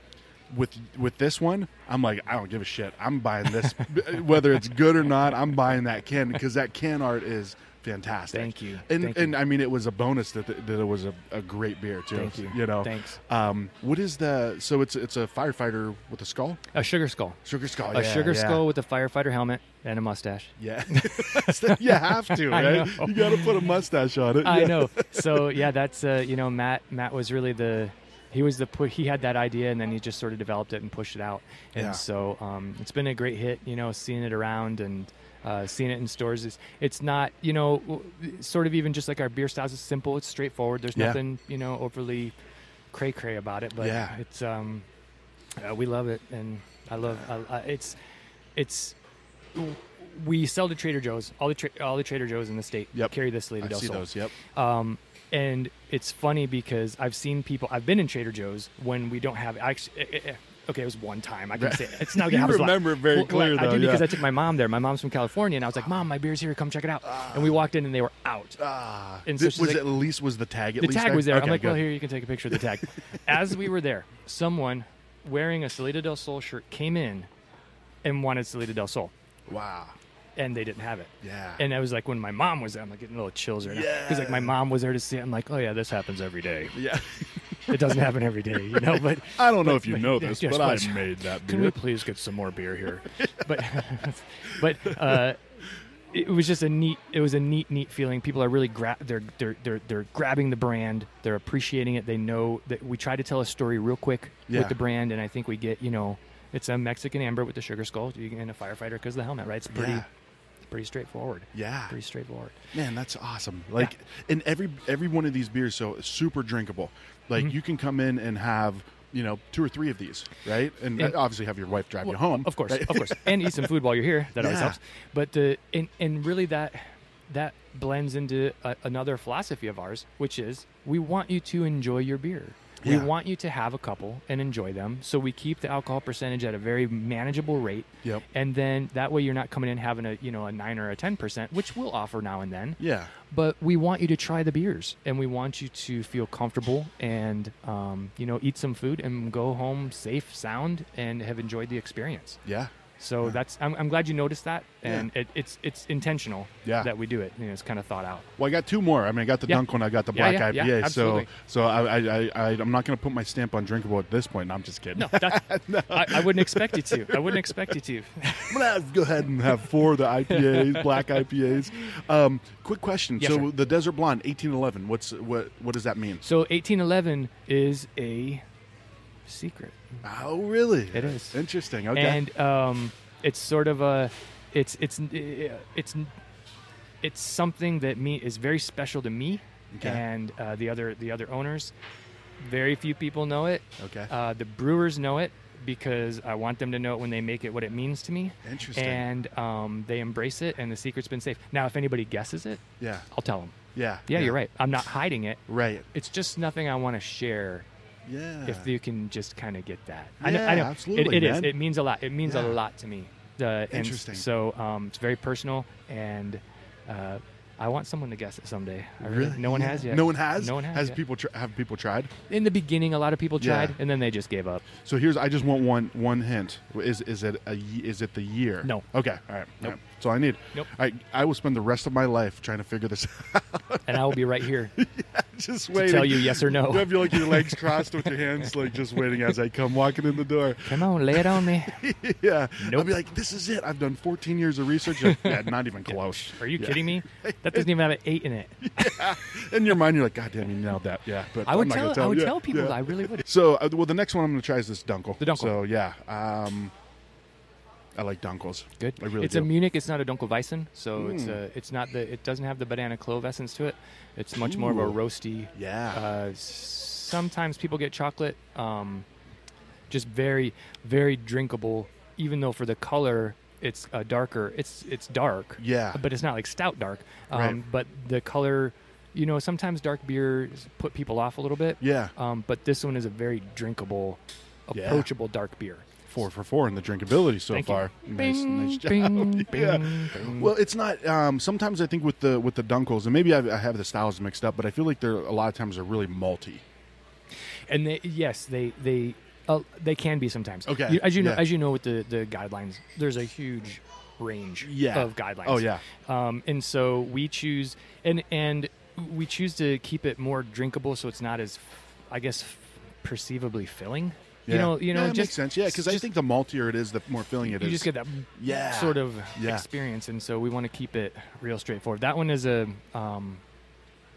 Speaker 2: with with this one, I'm like, I don't give a shit. I'm buying this, whether it's good or not. I'm buying that can because that can art is fantastic.
Speaker 1: Thank you.
Speaker 2: And
Speaker 1: Thank
Speaker 2: and
Speaker 1: you.
Speaker 2: I mean, it was a bonus that that it was a, a great beer too.
Speaker 1: Thank you.
Speaker 2: You know.
Speaker 1: Thanks.
Speaker 2: Um, what is the? So it's it's a firefighter with a skull,
Speaker 1: a sugar skull
Speaker 2: sugar skull.
Speaker 1: a
Speaker 2: yeah,
Speaker 1: sugar
Speaker 2: yeah.
Speaker 1: skull with a firefighter helmet and a mustache
Speaker 2: Yeah, you have to, right? You got to put a mustache on it.
Speaker 1: I
Speaker 2: Yeah.
Speaker 1: know. So yeah, that's uh, you know Matt. Matt was really the he was the pu- he had that idea and then he just sort of developed it and pushed it out. And
Speaker 2: Yeah.
Speaker 1: so um, it's been a great hit. You know, seeing it around and. Uh, seeing it in stores is it's not you know sort of even just like our beer styles is simple it's straightforward there's
Speaker 2: Yeah.
Speaker 1: nothing you know overly cray cray about it but
Speaker 2: Yeah.
Speaker 1: it's um uh, we love it and I love I, I, it's it's we sell to Trader Joe's all the tra- all the Trader Joe's in the state
Speaker 2: Yep.
Speaker 1: carry this Lady
Speaker 2: I
Speaker 1: Del
Speaker 2: see
Speaker 1: Sol.
Speaker 2: those. Yep.
Speaker 1: Um, and it's funny because I've seen people. I've been in Trader Joe's when we don't have. Actually, eh, eh, eh, okay, it was one time. I can say it. it's not.
Speaker 2: You remember it very
Speaker 1: Well,
Speaker 2: clear,
Speaker 1: I
Speaker 2: though,
Speaker 1: do because. I took my mom there. My mom's from California, and I was like, "Mom, my beer's here. Come check it out." and we walked in, and they were out.
Speaker 2: Ah,
Speaker 1: And so
Speaker 2: Th-
Speaker 1: she's
Speaker 2: was
Speaker 1: like-
Speaker 2: at least was the tag at
Speaker 1: the
Speaker 2: least
Speaker 1: tag was there.
Speaker 2: Okay,
Speaker 1: I'm like,
Speaker 2: good.
Speaker 1: "Well, here you can take a picture of the tag." As we were there, someone wearing a Salida del Sol shirt came in and wanted Salida del Sol,
Speaker 2: Wow.
Speaker 1: and they didn't have it.
Speaker 2: Yeah.
Speaker 1: And I was like, when my mom was there, I'm like getting a little chills right now. Because like my mom was there to see it. I'm like, oh yeah, this happens every day.
Speaker 2: yeah.
Speaker 1: It doesn't happen every day, you know. But
Speaker 2: I don't know if you
Speaker 1: but-
Speaker 2: know this,
Speaker 1: yes,
Speaker 2: but I made that Beer.
Speaker 1: can we please get some more beer here? but but uh, it was just a neat. It was a neat, neat feeling. People are really gra- they're they're they're they're grabbing the brand. They're appreciating it. They know that we try to tell a story real quick
Speaker 2: Yeah.
Speaker 1: with the brand, and I think we get you know. It's a Mexican amber with the sugar skull and a firefighter because of the helmet, right? It's pretty,
Speaker 2: Yeah.
Speaker 1: pretty straightforward.
Speaker 2: Yeah.
Speaker 1: Pretty straightforward.
Speaker 2: Man, that's awesome. Like, and every every one of these beers, so super drinkable. Like,
Speaker 1: Mm-hmm.
Speaker 2: you can come in and have you know two or three of these, right? And,
Speaker 1: And- uh,
Speaker 2: obviously have your wife drive you home,
Speaker 1: Of course,
Speaker 2: right?
Speaker 1: of course, and eat some food while you're here. That always helps. But the and and really that that blends into a, another philosophy of ours, which is we want you to enjoy your beer. We
Speaker 2: Yeah.
Speaker 1: want you to have a couple and enjoy them. So we keep the alcohol percentage at a very manageable rate.
Speaker 2: Yep.
Speaker 1: And then that way you're not coming in having a you know a nine or a ten percent, which we'll offer now and then
Speaker 2: yeah,
Speaker 1: but we want you to try the beers and we want you to feel comfortable and um, you know eat some food and go home safe sound and have enjoyed the experience
Speaker 2: yeah,
Speaker 1: so that's I'm, I'm glad you noticed that and
Speaker 2: Yeah.
Speaker 1: it, it's it's intentional
Speaker 2: Yeah.
Speaker 1: that we do it you know it's kind of thought out
Speaker 2: Well, I got two more. I mean, I got the
Speaker 1: Yeah.
Speaker 2: dunk one. I got the black IPA.
Speaker 1: yeah,
Speaker 2: so, so I, I, I, I'm not going to put my stamp on drinkable at this point. No, I'm just kidding.
Speaker 1: no, that's, I, I wouldn't expect you to i wouldn't expect you to
Speaker 2: I'm gonna go ahead and have four of the IPAs, black IPAs. Um, quick question.
Speaker 1: Yes,
Speaker 2: so
Speaker 1: sir.
Speaker 2: the Desert Blonde, 1811. What's what? What does that mean?
Speaker 1: so 1811 is a secret
Speaker 2: Oh, really?
Speaker 1: It is.
Speaker 2: interesting. Okay.
Speaker 1: and um, it's sort of a it's it's it's it's something that me is very special to me
Speaker 2: Okay.
Speaker 1: and uh, the other the other owners. Very few people know it.
Speaker 2: Okay.
Speaker 1: Uh, the brewers know it because I want them to know it when they make it what it means to me.
Speaker 2: Interesting.
Speaker 1: And um, they embrace it, and the secret's been safe. Now, if anybody guesses it,
Speaker 2: yeah.
Speaker 1: I'll tell them.
Speaker 2: Yeah.
Speaker 1: Yeah, you're right. I'm not hiding it.
Speaker 2: Right.
Speaker 1: It's just nothing I want to share
Speaker 2: Yeah.
Speaker 1: if you can just kind of get that. I know,
Speaker 2: Yeah,
Speaker 1: I know.
Speaker 2: absolutely,
Speaker 1: It, it is. It means a lot. It means
Speaker 2: Yeah.
Speaker 1: a lot to me. The,
Speaker 2: Interesting.
Speaker 1: So um, it's very personal, and uh, I want someone to guess it someday. Really,
Speaker 2: Really?
Speaker 1: no one
Speaker 2: Yeah.
Speaker 1: has yet.
Speaker 2: No one has.
Speaker 1: No one has.
Speaker 2: Has
Speaker 1: yet.
Speaker 2: people tr- have people tried?
Speaker 1: In the beginning, a lot of people
Speaker 2: Yeah.
Speaker 1: tried, and then they just gave up.
Speaker 2: So here's. I just want one one hint. Is is it a is it the year?
Speaker 1: No.
Speaker 2: Okay. All right.
Speaker 1: Nope.
Speaker 2: All right. That's all I need.
Speaker 1: Nope.
Speaker 2: Right. I will spend the rest of my life trying to figure this out.
Speaker 1: And I will be right here
Speaker 2: just
Speaker 1: to
Speaker 2: waiting.
Speaker 1: tell you yes or no.
Speaker 2: You have your, like your legs crossed with your hands, like just waiting as I come walking in the door.
Speaker 1: Come on, lay it on me.
Speaker 2: yeah.
Speaker 1: Nope.
Speaker 2: I'll be like, this is it. I've done 14 years of research. yeah, not even close.
Speaker 1: Are you
Speaker 2: Yeah.
Speaker 1: kidding me? That doesn't even have an eight in it.
Speaker 2: In your mind, you're like, God damn, you nailed that. Yeah. But
Speaker 1: I would tell.
Speaker 2: tell
Speaker 1: I would tell people.
Speaker 2: Yeah.
Speaker 1: I really would.
Speaker 2: So, uh, well, the next one I'm going to try is this Dunkel.
Speaker 1: The Dunkel.
Speaker 2: So, yeah. Um, I like Dunkels.
Speaker 1: Good.
Speaker 2: I really
Speaker 1: it's
Speaker 2: do.
Speaker 1: a Munich. It's not a Dunkelweizen, so it's
Speaker 2: Mm.
Speaker 1: a, it's not the. It doesn't have the banana clove essence to it. It's much more of a
Speaker 2: Ooh.
Speaker 1: roasty.
Speaker 2: Yeah.
Speaker 1: Uh, sometimes people get chocolate. Um, just very, very drinkable. Even though for the color, it's uh, darker. It's it's dark.
Speaker 2: Yeah.
Speaker 1: But it's not like stout dark. Um,
Speaker 2: Right.
Speaker 1: But the color, you know, sometimes dark beers put people off a little bit.
Speaker 2: yeah.
Speaker 1: Um, but this one is a very drinkable,
Speaker 2: Yeah.
Speaker 1: approachable dark beer.
Speaker 2: Four for four in the drinkability so
Speaker 1: Thank you.
Speaker 2: far. Nice,
Speaker 1: Bing,
Speaker 2: nice job.
Speaker 1: bing,
Speaker 2: Yeah.
Speaker 1: bing.
Speaker 2: Well, it's not. Um, sometimes I think with the with the Dunkels, and maybe I, I have the styles mixed up, but I feel like they're a lot of times they're really malty.
Speaker 1: and they, yes, they they uh, they can be sometimes.
Speaker 2: Okay,
Speaker 1: You- as you know,
Speaker 2: yeah.
Speaker 1: as you know, with the the guidelines, there's a huge range
Speaker 2: Yeah.
Speaker 1: of guidelines.
Speaker 2: Oh yeah.
Speaker 1: Um, and so we choose and and we choose to keep it more drinkable, so it's not as, I guess, perceivably filling. You know, you know,
Speaker 2: yeah, it
Speaker 1: just
Speaker 2: makes sense. Yeah, because I think the maltier it is, the more filling it
Speaker 1: you
Speaker 2: is.
Speaker 1: just get that
Speaker 2: Yeah.
Speaker 1: sort of
Speaker 2: Yeah.
Speaker 1: experience, and so we want to keep it real straightforward. That one is a, um,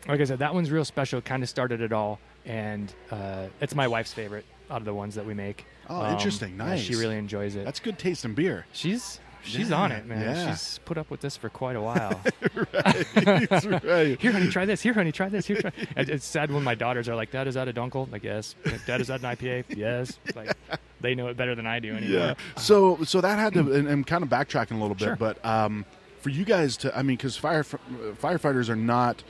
Speaker 1: like I said, that one's real special. Kind of started it all, and uh, it's my wife's favorite out of the ones that we make.
Speaker 2: Oh,
Speaker 1: Um,
Speaker 2: interesting.
Speaker 1: yeah, she really enjoys it.
Speaker 2: That's good taste in beer.
Speaker 1: she's she's
Speaker 2: Yeah,
Speaker 1: on it, man.
Speaker 2: yeah.
Speaker 1: She's put up with this for quite a while.
Speaker 2: That's right.
Speaker 1: Here, honey, try this. Here, honey, try this. Here, try. It's sad when my daughters are like, "Dad, is that a dunkel?" Like, yes. Dad, is that an IPA? Yes. Like, they know it better than I do anyway.
Speaker 2: Yeah. So so that had to, and I'm kind of backtracking a little bit,
Speaker 1: Sure.
Speaker 2: but um, for you guys to, I mean, because fire firefighters are not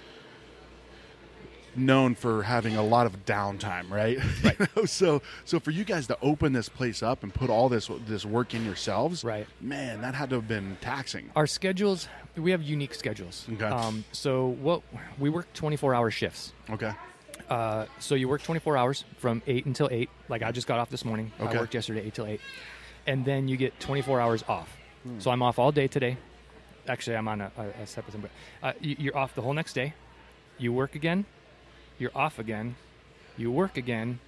Speaker 2: known for having a lot of downtime, right? Right. so so for you guys to open this place up and put all this this work in yourselves,
Speaker 1: Right.
Speaker 2: Man, that had to have been taxing.
Speaker 1: Our schedules, we have unique schedules.
Speaker 2: Okay.
Speaker 1: Um, so what we work 24 hour shifts.
Speaker 2: Okay.
Speaker 1: Uh, so you work 24 hours from 8 until 8. Like I just got off this morning.
Speaker 2: Okay.
Speaker 1: I worked yesterday 8 till 8. And then you get 24 hours off.
Speaker 2: Hmm.
Speaker 1: So I'm off all day today. Actually, I'm on a, a, a separate thing. But uh, you, you're off the whole next day. You work again. You're off again. you work again,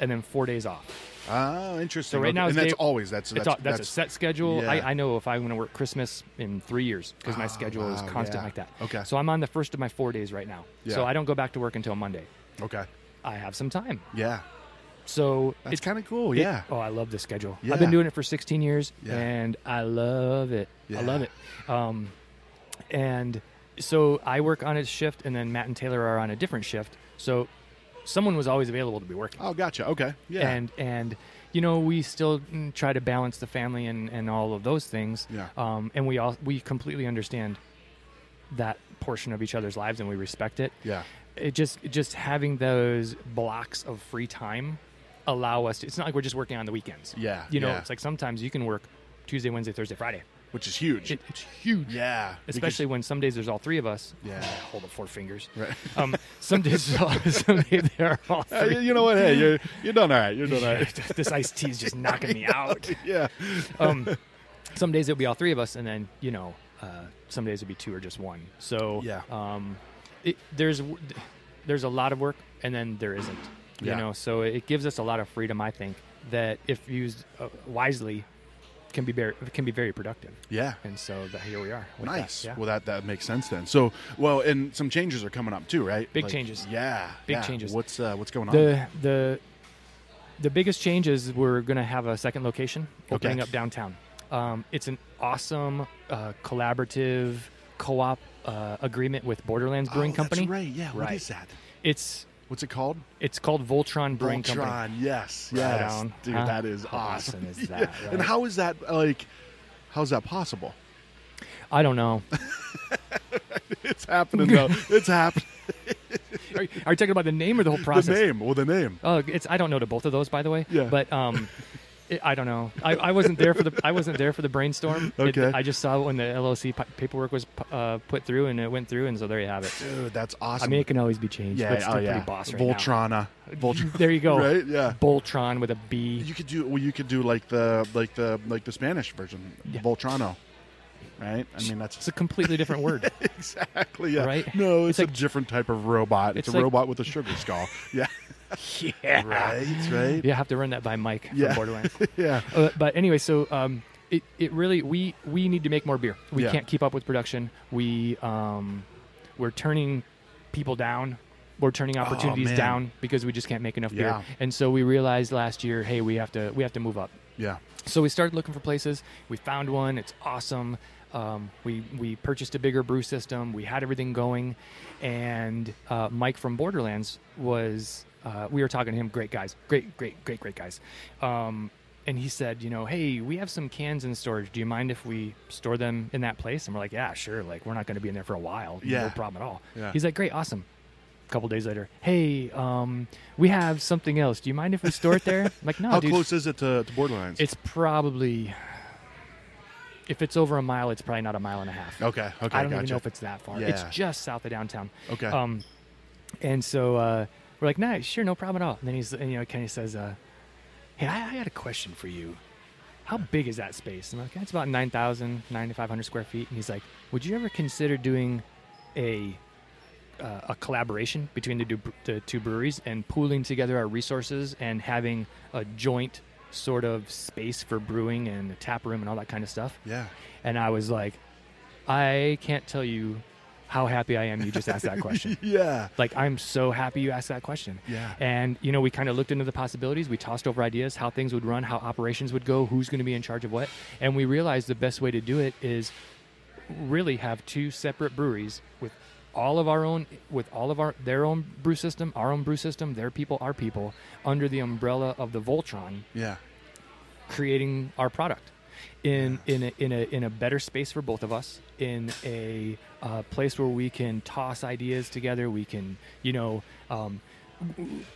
Speaker 1: and then four days off.
Speaker 2: Oh, interesting.
Speaker 1: So right
Speaker 2: Okay.
Speaker 1: now
Speaker 2: and
Speaker 1: it's
Speaker 2: that's
Speaker 1: day-
Speaker 2: always that's
Speaker 1: That's,
Speaker 2: that's,
Speaker 1: that's, a set schedule.
Speaker 2: yeah.
Speaker 1: I, I know if I'm going to work Christmas in three years because my
Speaker 2: Oh,
Speaker 1: schedule is constant
Speaker 2: yeah.
Speaker 1: like that.
Speaker 2: Okay.
Speaker 1: So I'm on the first of my four days right now.
Speaker 2: Yeah.
Speaker 1: So I don't go back to work until Monday.
Speaker 2: okay.
Speaker 1: I have some time.
Speaker 2: Yeah,
Speaker 1: So
Speaker 2: that's
Speaker 1: it-
Speaker 2: kind of cool.
Speaker 1: it-
Speaker 2: yeah,
Speaker 1: oh, I love this schedule.
Speaker 2: Yeah.
Speaker 1: I've been doing it for 16 years, and I love it.
Speaker 2: Yeah.
Speaker 1: I love it. Um, and so I work on a shift, and then Matt and Taylor are on a different shift. So someone was always available to be working.
Speaker 2: Oh, gotcha. Okay. Yeah.
Speaker 1: And and you know we still mm, try to balance the family and, and all of those things.
Speaker 2: Yeah.
Speaker 1: Um, and we all we completely understand that portion of each other's lives, and we respect it
Speaker 2: yeah.
Speaker 1: it just just having those blocks of free time allow us to, it's not like we're just working on the weekends
Speaker 2: Yeah,
Speaker 1: you know
Speaker 2: yeah.
Speaker 1: it's like sometimes you can work tuesday wednesday thursday friday
Speaker 2: Which is huge.
Speaker 1: it, it's huge
Speaker 2: yeah.
Speaker 1: especially when some days there's all three of us
Speaker 2: Yeah.
Speaker 1: hold up four fingers
Speaker 2: Right.
Speaker 1: um, some days some days there are all
Speaker 2: because- Uh,
Speaker 1: three
Speaker 2: you know what? Hey, you're you're done all right. You're done all right.
Speaker 1: this iced tea is just knocking me out
Speaker 2: yeah.
Speaker 1: um, some days it'll be all three of us, and then you know, uh, some days it'll be two or just one. So
Speaker 2: Yeah.
Speaker 1: um, it, there's there's a lot of work, and then there isn't. You
Speaker 2: Yeah.
Speaker 1: know, so it gives us a lot of freedom. I think that if used uh, wisely, can be very can be very productive.
Speaker 2: Yeah.
Speaker 1: And so that here we are. with that.
Speaker 2: Nice.
Speaker 1: Yeah.
Speaker 2: Well, that that makes sense then. So, well, and some changes are coming up too, right?
Speaker 1: Big changes.
Speaker 2: Yeah.
Speaker 1: Big
Speaker 2: yeah.
Speaker 1: changes.
Speaker 2: What's uh, what's going on?
Speaker 1: the the the biggest change is we're going to have a second location opening
Speaker 2: Okay.
Speaker 1: up downtown. Um, it's an awesome uh, collaborative co-op uh, agreement with Borderlands Brewing
Speaker 2: oh,
Speaker 1: Company.
Speaker 2: That's right. Yeah.
Speaker 1: Right.
Speaker 2: is that?
Speaker 1: It's
Speaker 2: What's it called?
Speaker 1: it's called Voltron Brewing Company.
Speaker 2: Voltron. Yes.
Speaker 1: Right
Speaker 2: Yes.
Speaker 1: on.
Speaker 2: Dude,
Speaker 1: Huh?
Speaker 2: that is
Speaker 1: How
Speaker 2: awesome.
Speaker 1: awesome is
Speaker 2: Yeah.
Speaker 1: that,
Speaker 2: And how is that like? How's that possible?
Speaker 1: I don't know.
Speaker 2: It's happening though. it's happening.
Speaker 1: are, you, are you talking about the name or the whole process?
Speaker 2: The name. Well, the name.
Speaker 1: Oh, it's I don't know to both of those, by the way.
Speaker 2: Yeah.
Speaker 1: But um, it, I don't know. I, I wasn't there for the I wasn't there for the brainstorm. It-
Speaker 2: Okay.
Speaker 1: I just saw it when the LOC pa- paperwork was uh, put through, and it went through, and so there you have it.
Speaker 2: Dude, that's awesome.
Speaker 1: I mean, it can always be changed.
Speaker 2: yeah. oh yeah.
Speaker 1: pretty boss right.
Speaker 2: Voltrana. Voltron.
Speaker 1: There you go.
Speaker 2: Right. Yeah.
Speaker 1: Voltron with a B.
Speaker 2: You could do well. You could do like the like the like the Spanish version,
Speaker 1: Yeah.
Speaker 2: Voltrano. Right. I mean, that's
Speaker 1: It's a completely different word.
Speaker 2: exactly yeah.
Speaker 1: Right?
Speaker 2: No, it's,
Speaker 1: It's
Speaker 2: a different type of robot. It's,
Speaker 1: it's
Speaker 2: a
Speaker 1: like-
Speaker 2: robot with a sugar skull. Yeah.
Speaker 1: yeah.
Speaker 2: right. Right.
Speaker 1: You have to run that by Mike
Speaker 2: Yeah.
Speaker 1: from Borderlands.
Speaker 2: Yeah.
Speaker 1: uh, but anyway, so um, it, it really we we need to make more beer. We
Speaker 2: Yeah.
Speaker 1: can't keep up with production. We um, we're turning people down. We're turning opportunities
Speaker 2: Oh,
Speaker 1: down because we just can't make enough
Speaker 2: Yeah.
Speaker 1: beer. And so we realized last year, hey, we have to we have to move up.
Speaker 2: Yeah.
Speaker 1: So we started looking for places. We found one. It's awesome. Um, we we purchased a bigger brew system. We had everything going, and uh, Mike from Borderlands was. Uh, we were talking to him. Great guys. Great, great, great, great guys. Um, and he said, you know, hey, we have some cans in storage. Do you mind if we store them in that place? And we're like, yeah, sure. Like we're not going to be in there for a while.
Speaker 2: Yeah.
Speaker 1: No problem at all.
Speaker 2: Yeah.
Speaker 1: He's like, great, awesome. A couple days later, hey, um, we have something else. Do you mind if we store it there? I'm like, no,
Speaker 2: How
Speaker 1: dude.
Speaker 2: close is it to, to Borderlands?
Speaker 1: It's probably if it's over a mile, it's probably not a mile and a half.
Speaker 2: okay. Okay.
Speaker 1: I don't
Speaker 2: gotcha.
Speaker 1: even know if it's that far.
Speaker 2: Yeah.
Speaker 1: It's just south of downtown.
Speaker 2: okay.
Speaker 1: Um, and so uh, we're like, nah, sure, no problem at all. And then he's, and, you know, Kenny says, uh, hey, I, I had a question for you. How big is that space? And I'm like, it's about 9,000, 9,500 square feet. And he's like, would you ever consider doing a uh, a collaboration between the, du- the two breweries and pooling together our resources and having a joint sort of space for brewing and a tap room and all that kind of stuff.
Speaker 2: yeah.
Speaker 1: And I was like, I can't tell you how happy I am you just asked that question.
Speaker 2: Yeah.
Speaker 1: like, I'm so happy you asked that question.
Speaker 2: Yeah.
Speaker 1: And, you know, we kind of looked into the possibilities. We tossed over ideas, how things would run, how operations would go, who's going to be in charge of what. And we realized the best way to do it is really have two separate breweries with all of our own with all of our their own brew system our own brew system their people our people under the umbrella of the voltron
Speaker 2: Yeah.
Speaker 1: creating our product in in a, in a in a better space for both of us in a uh, place where we can toss ideas together we can you know um,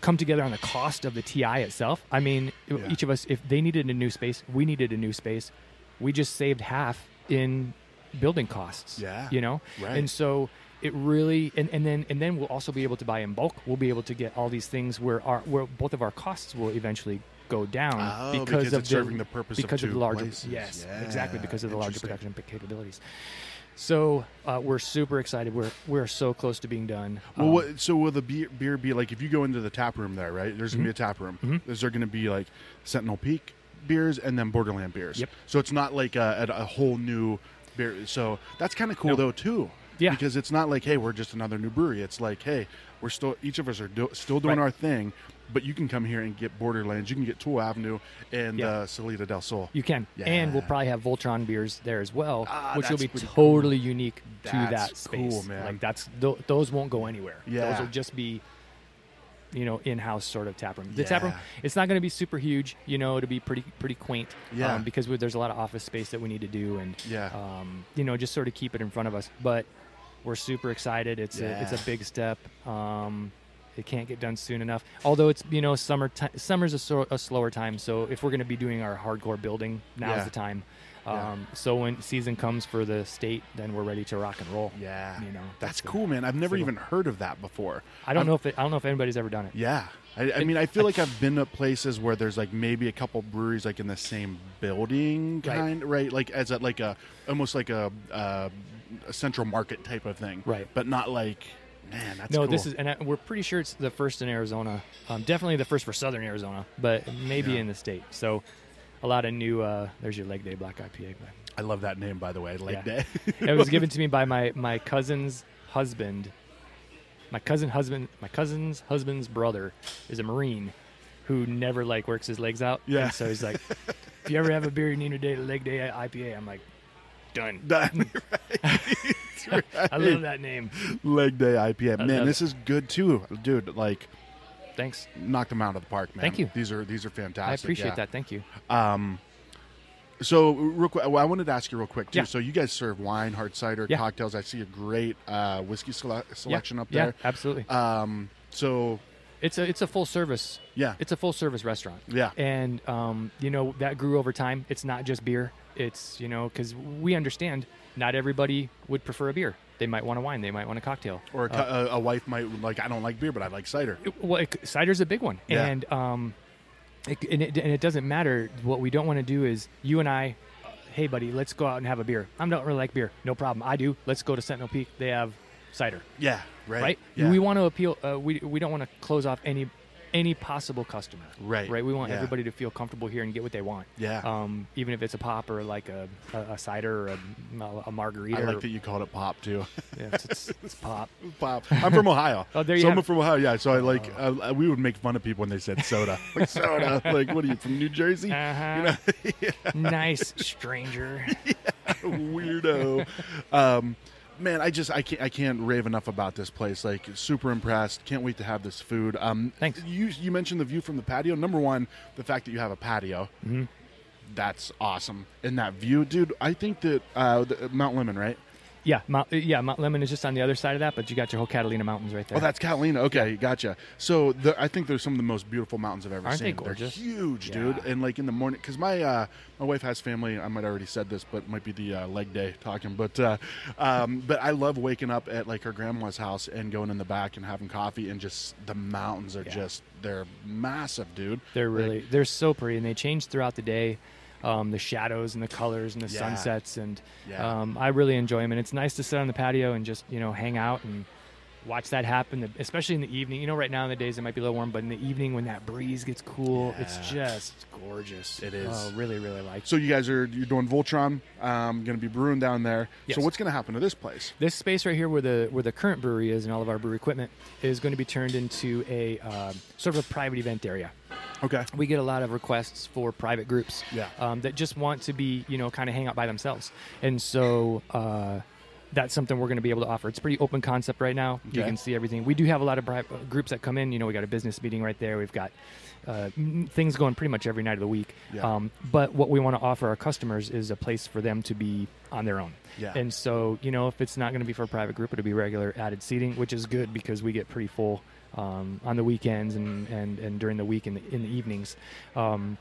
Speaker 1: come together on the cost of the TI itself I mean
Speaker 2: Yeah.
Speaker 1: each of us if they needed a new space we needed a new space we just saved half in building costs
Speaker 2: Yeah.
Speaker 1: you know
Speaker 2: Right.
Speaker 1: and so it really and, and then and then we'll also be able to buy in bulk we'll be able to get all these things where our where both of our costs will eventually go down
Speaker 2: Oh,
Speaker 1: because,
Speaker 2: because
Speaker 1: of
Speaker 2: it's
Speaker 1: the,
Speaker 2: serving the purpose of
Speaker 1: because
Speaker 2: two
Speaker 1: the larger
Speaker 2: places.
Speaker 1: yes
Speaker 2: Yeah,
Speaker 1: exactly because of the larger production capabilities So uh, we're super excited. We're we're so close to being done.
Speaker 2: Well,
Speaker 1: Um,
Speaker 2: what, so will the beer, beer be like if you go into the tap room there, right? There's gonna be a
Speaker 1: Mm-hmm.
Speaker 2: tap room. Is there gonna be like Sentinel Peak beers and then Borderland beers?
Speaker 1: Yep.
Speaker 2: So it's not like a, a, a whole new beer. So that's kind of cool
Speaker 1: No.
Speaker 2: though too.
Speaker 1: Yeah.
Speaker 2: Because it's not like hey we're just another new brewery. It's like hey we're still each of us are do, still doing
Speaker 1: Right.
Speaker 2: our thing, but you can come here and get Borderlands. You can get Toole Avenue and
Speaker 1: Yeah.
Speaker 2: uh, Salida del Sol.
Speaker 1: You can, and we'll probably have Voltron beers there as well,
Speaker 2: Ah,
Speaker 1: which will be totally unique to
Speaker 2: That's
Speaker 1: that space.
Speaker 2: cool, man.
Speaker 1: Like that's th- those won't go anywhere.
Speaker 2: Yeah.
Speaker 1: those will just be, you know, in-house sort of tap room. The tap room, it's not going to be super huge. You know, it'll be pretty pretty quaint.
Speaker 2: Yeah.
Speaker 1: um, because we, there's a lot of office space that we need to do, and
Speaker 2: Yeah.
Speaker 1: um, you know, just sort of keep it in front of us. But we're super excited. It's a it's a big step. Um, it can't get done soon enough. Although it's you know summer ti summer's a, so, a slower time. So if we're going to be doing our hardcore building, now's
Speaker 2: Yeah.
Speaker 1: the time.
Speaker 2: Yeah.
Speaker 1: Um, So when season comes for the state, then we're ready to rock and roll.
Speaker 2: Yeah.
Speaker 1: you know
Speaker 2: That's
Speaker 1: the-
Speaker 2: cool, man. I've never even heard of that before.
Speaker 1: I don't
Speaker 2: I'm-
Speaker 1: know if it, I don't know if anybody's ever done it.
Speaker 2: Yeah. I, I mean, I feel like I've been to places where there's like maybe a couple breweries like in the same building,
Speaker 1: Right.
Speaker 2: kind right? Like as a like a almost like a, uh, a central market type of thing,
Speaker 1: Right.
Speaker 2: But not like, man, that's
Speaker 1: no,
Speaker 2: cool.
Speaker 1: this is, and I, we're pretty sure it's the first in Arizona. Um, definitely the first for Southern Arizona, but maybe
Speaker 2: Yeah.
Speaker 1: in the state. So, a lot of new. Uh, there's your Leg Day Black IPA.
Speaker 2: I love that name, by the way. Leg
Speaker 1: Yeah.
Speaker 2: Day.
Speaker 1: it was given to me by my my cousin's husband. My cousin husband, my cousin's husband's brother is a marine who never like works his legs out.
Speaker 2: Yeah.
Speaker 1: And so he's like, if you ever have a beer, you need a day leg day IPA. I'm like, done.
Speaker 2: Done.
Speaker 1: I love that name.
Speaker 2: Leg Day IPA. Man, this is good too, dude. Like,
Speaker 1: Thanks.
Speaker 2: knocked them out of the park, man.
Speaker 1: Thank you.
Speaker 2: These are these are fantastic.
Speaker 1: I appreciate
Speaker 2: yeah.
Speaker 1: that. Thank you.
Speaker 2: Um, so real quick, well, I wanted to ask you real quick too.
Speaker 1: Yeah.
Speaker 2: So you guys serve wine, hard cider,
Speaker 1: Yeah.
Speaker 2: cocktails. I see a great uh, whiskey sele- selection up there.
Speaker 1: Yeah, absolutely.
Speaker 2: Um, so
Speaker 1: It's a it's a full service.
Speaker 2: yeah,
Speaker 1: It's a full service restaurant.
Speaker 2: yeah,
Speaker 1: and um, you know that grew over time. It's not just beer. It's you know because we understand not everybody would prefer a beer. They might want a wine. They might want a cocktail.
Speaker 2: or a, cu- a, a wife might like, I don't like beer, but I like cider.
Speaker 1: It- well, it, cider's a big one,
Speaker 2: Yeah.
Speaker 1: and um, it, and, it, and it doesn't matter. What we don't want to do is you and I. Hey, buddy, let's go out and have a beer. I don't really like beer. No problem. I do. Let's go to Sentinel Peak. They have cider,
Speaker 2: Yeah, right.
Speaker 1: right?
Speaker 2: Yeah.
Speaker 1: We want to appeal. Uh, we we don't want to close off any any possible customer.
Speaker 2: Right.
Speaker 1: Right. We want
Speaker 2: Yeah.
Speaker 1: everybody to feel comfortable here and get what they want.
Speaker 2: Yeah.
Speaker 1: Um, even if it's a pop or like a, a, a cider or a, a margarita.
Speaker 2: I like that you called it pop too.
Speaker 1: yeah, it's, it's, it's pop.
Speaker 2: pop. I'm from Ohio.
Speaker 1: Oh, there you
Speaker 2: so I'm from Ohio. Yeah. So I like uh, we would make fun of people when they said soda. like soda. Like what are you from New Jersey?
Speaker 1: Uh-huh. nice stranger.
Speaker 2: weirdo. um, man, I just I can't I can't rave enough about this place. Like super impressed. Can't wait to have this food. Um,
Speaker 1: Thanks.
Speaker 2: You you mentioned the view from the patio. Number one, the fact that you have a patio.
Speaker 1: Mm-hmm.
Speaker 2: That's awesome. And that view, dude. I think that uh, the, Mount Lemmon, right?
Speaker 1: Yeah, Mount, yeah. Mount Lemmon is just on the other side of that, but you got your whole Catalina Mountains right there.
Speaker 2: Oh, that's Catalina. Okay, gotcha. So the, I think they're some of the most beautiful mountains I've ever
Speaker 1: Aren't
Speaker 2: seen.
Speaker 1: they gorgeous?
Speaker 2: They're huge,
Speaker 1: Yeah.
Speaker 2: dude. And like in the morning, because my uh, my wife has family. I might already said this, but it might be the uh, leg day talking. But uh, um, but I love waking up at like her grandma's house and going in the back and having coffee and just the mountains are
Speaker 1: Yeah.
Speaker 2: just they're massive, dude.
Speaker 1: They're
Speaker 2: Like,
Speaker 1: really they're so pretty, and they change throughout the day. Um, the shadows and the colors and the
Speaker 2: Yeah.
Speaker 1: sunsets, and
Speaker 2: Yeah.
Speaker 1: um, I really enjoy them. And it's nice to sit on the patio and just you know hang out and watch that happen, especially in the evening. You know, right now in the days it might be a little warm, but in the evening when that breeze gets cool, it's just gorgeous.
Speaker 2: It is.
Speaker 1: Oh, really, really like.
Speaker 2: So you guys are you're doing Voltron. Um, going to be brewing down there.
Speaker 1: Yes.
Speaker 2: So what's going to happen to this place?
Speaker 1: This space right here, where the where the current brewery is and all of our brewery equipment, is going to be turned into a um sort of a private event area.
Speaker 2: Okay.
Speaker 1: We get a lot of requests for private groups
Speaker 2: Yeah.
Speaker 1: um, that just want to be, you know, kind of hang out by themselves, and so uh, that's something we're going to be able to offer. It's pretty open concept right now. You can see everything. We do have a lot of pri- uh, groups that come in. You know, we got a business meeting right there. We've got uh, things going pretty much every night of the week.
Speaker 2: Yeah.
Speaker 1: Um, but what we want to offer our customers is a place for them to be on their own.
Speaker 2: Yeah.
Speaker 1: And so, you know, if it's not going to be for a private group, it'll be regular added seating, which is good because we get pretty full um, on the weekends and, and, and during the week in the, in the evenings. Um,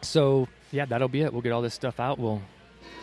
Speaker 1: so, yeah, that'll be it. We'll get all this stuff out. We'll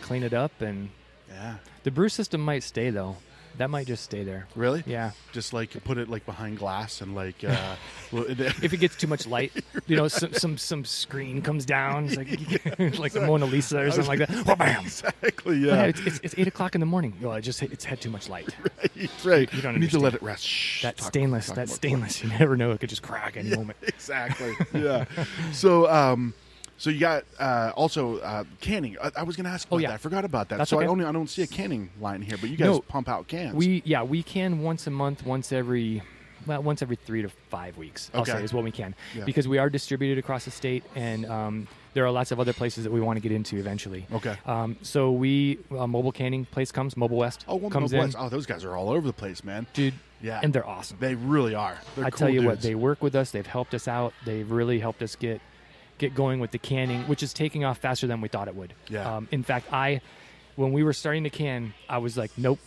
Speaker 1: clean it up. And
Speaker 2: Yeah.
Speaker 1: the brew system might stay, though. That might just stay there.
Speaker 2: Really?
Speaker 1: Yeah.
Speaker 2: Just like put it like behind glass and like uh,
Speaker 1: If it gets too much light, you know, some some, some screen comes down, it's like like the Mona Lisa or something like that. Oh, bam!
Speaker 2: exactly.
Speaker 1: Yeah,
Speaker 2: Yeah.
Speaker 1: it's, it's, it's eight o'clock in the morning. Well, it just it's had too much light.
Speaker 2: Right, right.
Speaker 1: You don't
Speaker 2: need to let it rest. Shh,
Speaker 1: That
Speaker 2: talk-
Speaker 1: stainless,
Speaker 2: talk
Speaker 1: that
Speaker 2: more
Speaker 1: stainless. You never know; it could just crack any moment.
Speaker 2: exactly. Yeah. so, um, so you got uh, also uh, canning. I, I was going to ask.
Speaker 1: Oh,
Speaker 2: About
Speaker 1: yeah.
Speaker 2: that. I forgot about that.
Speaker 1: That's
Speaker 2: so I
Speaker 1: okay.
Speaker 2: only I don't see a canning line here, but you guys
Speaker 1: No.
Speaker 2: pump out cans.
Speaker 1: We yeah, we can once a month, once every well, once every three to five weeks. I'll
Speaker 2: Okay.
Speaker 1: say is what we can
Speaker 2: Yeah.
Speaker 1: because we are distributed across the state, and um, there are lots of other places that we want to get into eventually.
Speaker 2: Okay.
Speaker 1: Um, so we a mobile canning place comes, Mobile West
Speaker 2: oh, one
Speaker 1: comes
Speaker 2: Mobile
Speaker 1: in,
Speaker 2: West. Oh, those guys are all over the place, man.
Speaker 1: dude.
Speaker 2: Yeah.
Speaker 1: and they're awesome.
Speaker 2: They really are. They're
Speaker 1: I
Speaker 2: cool
Speaker 1: tell you what, they work with us. They've helped us out. They've really helped us get get going with the canning, which is taking off faster than we thought it would.
Speaker 2: Yeah.
Speaker 1: Um, in fact, I when we were starting to can, I was like, nope.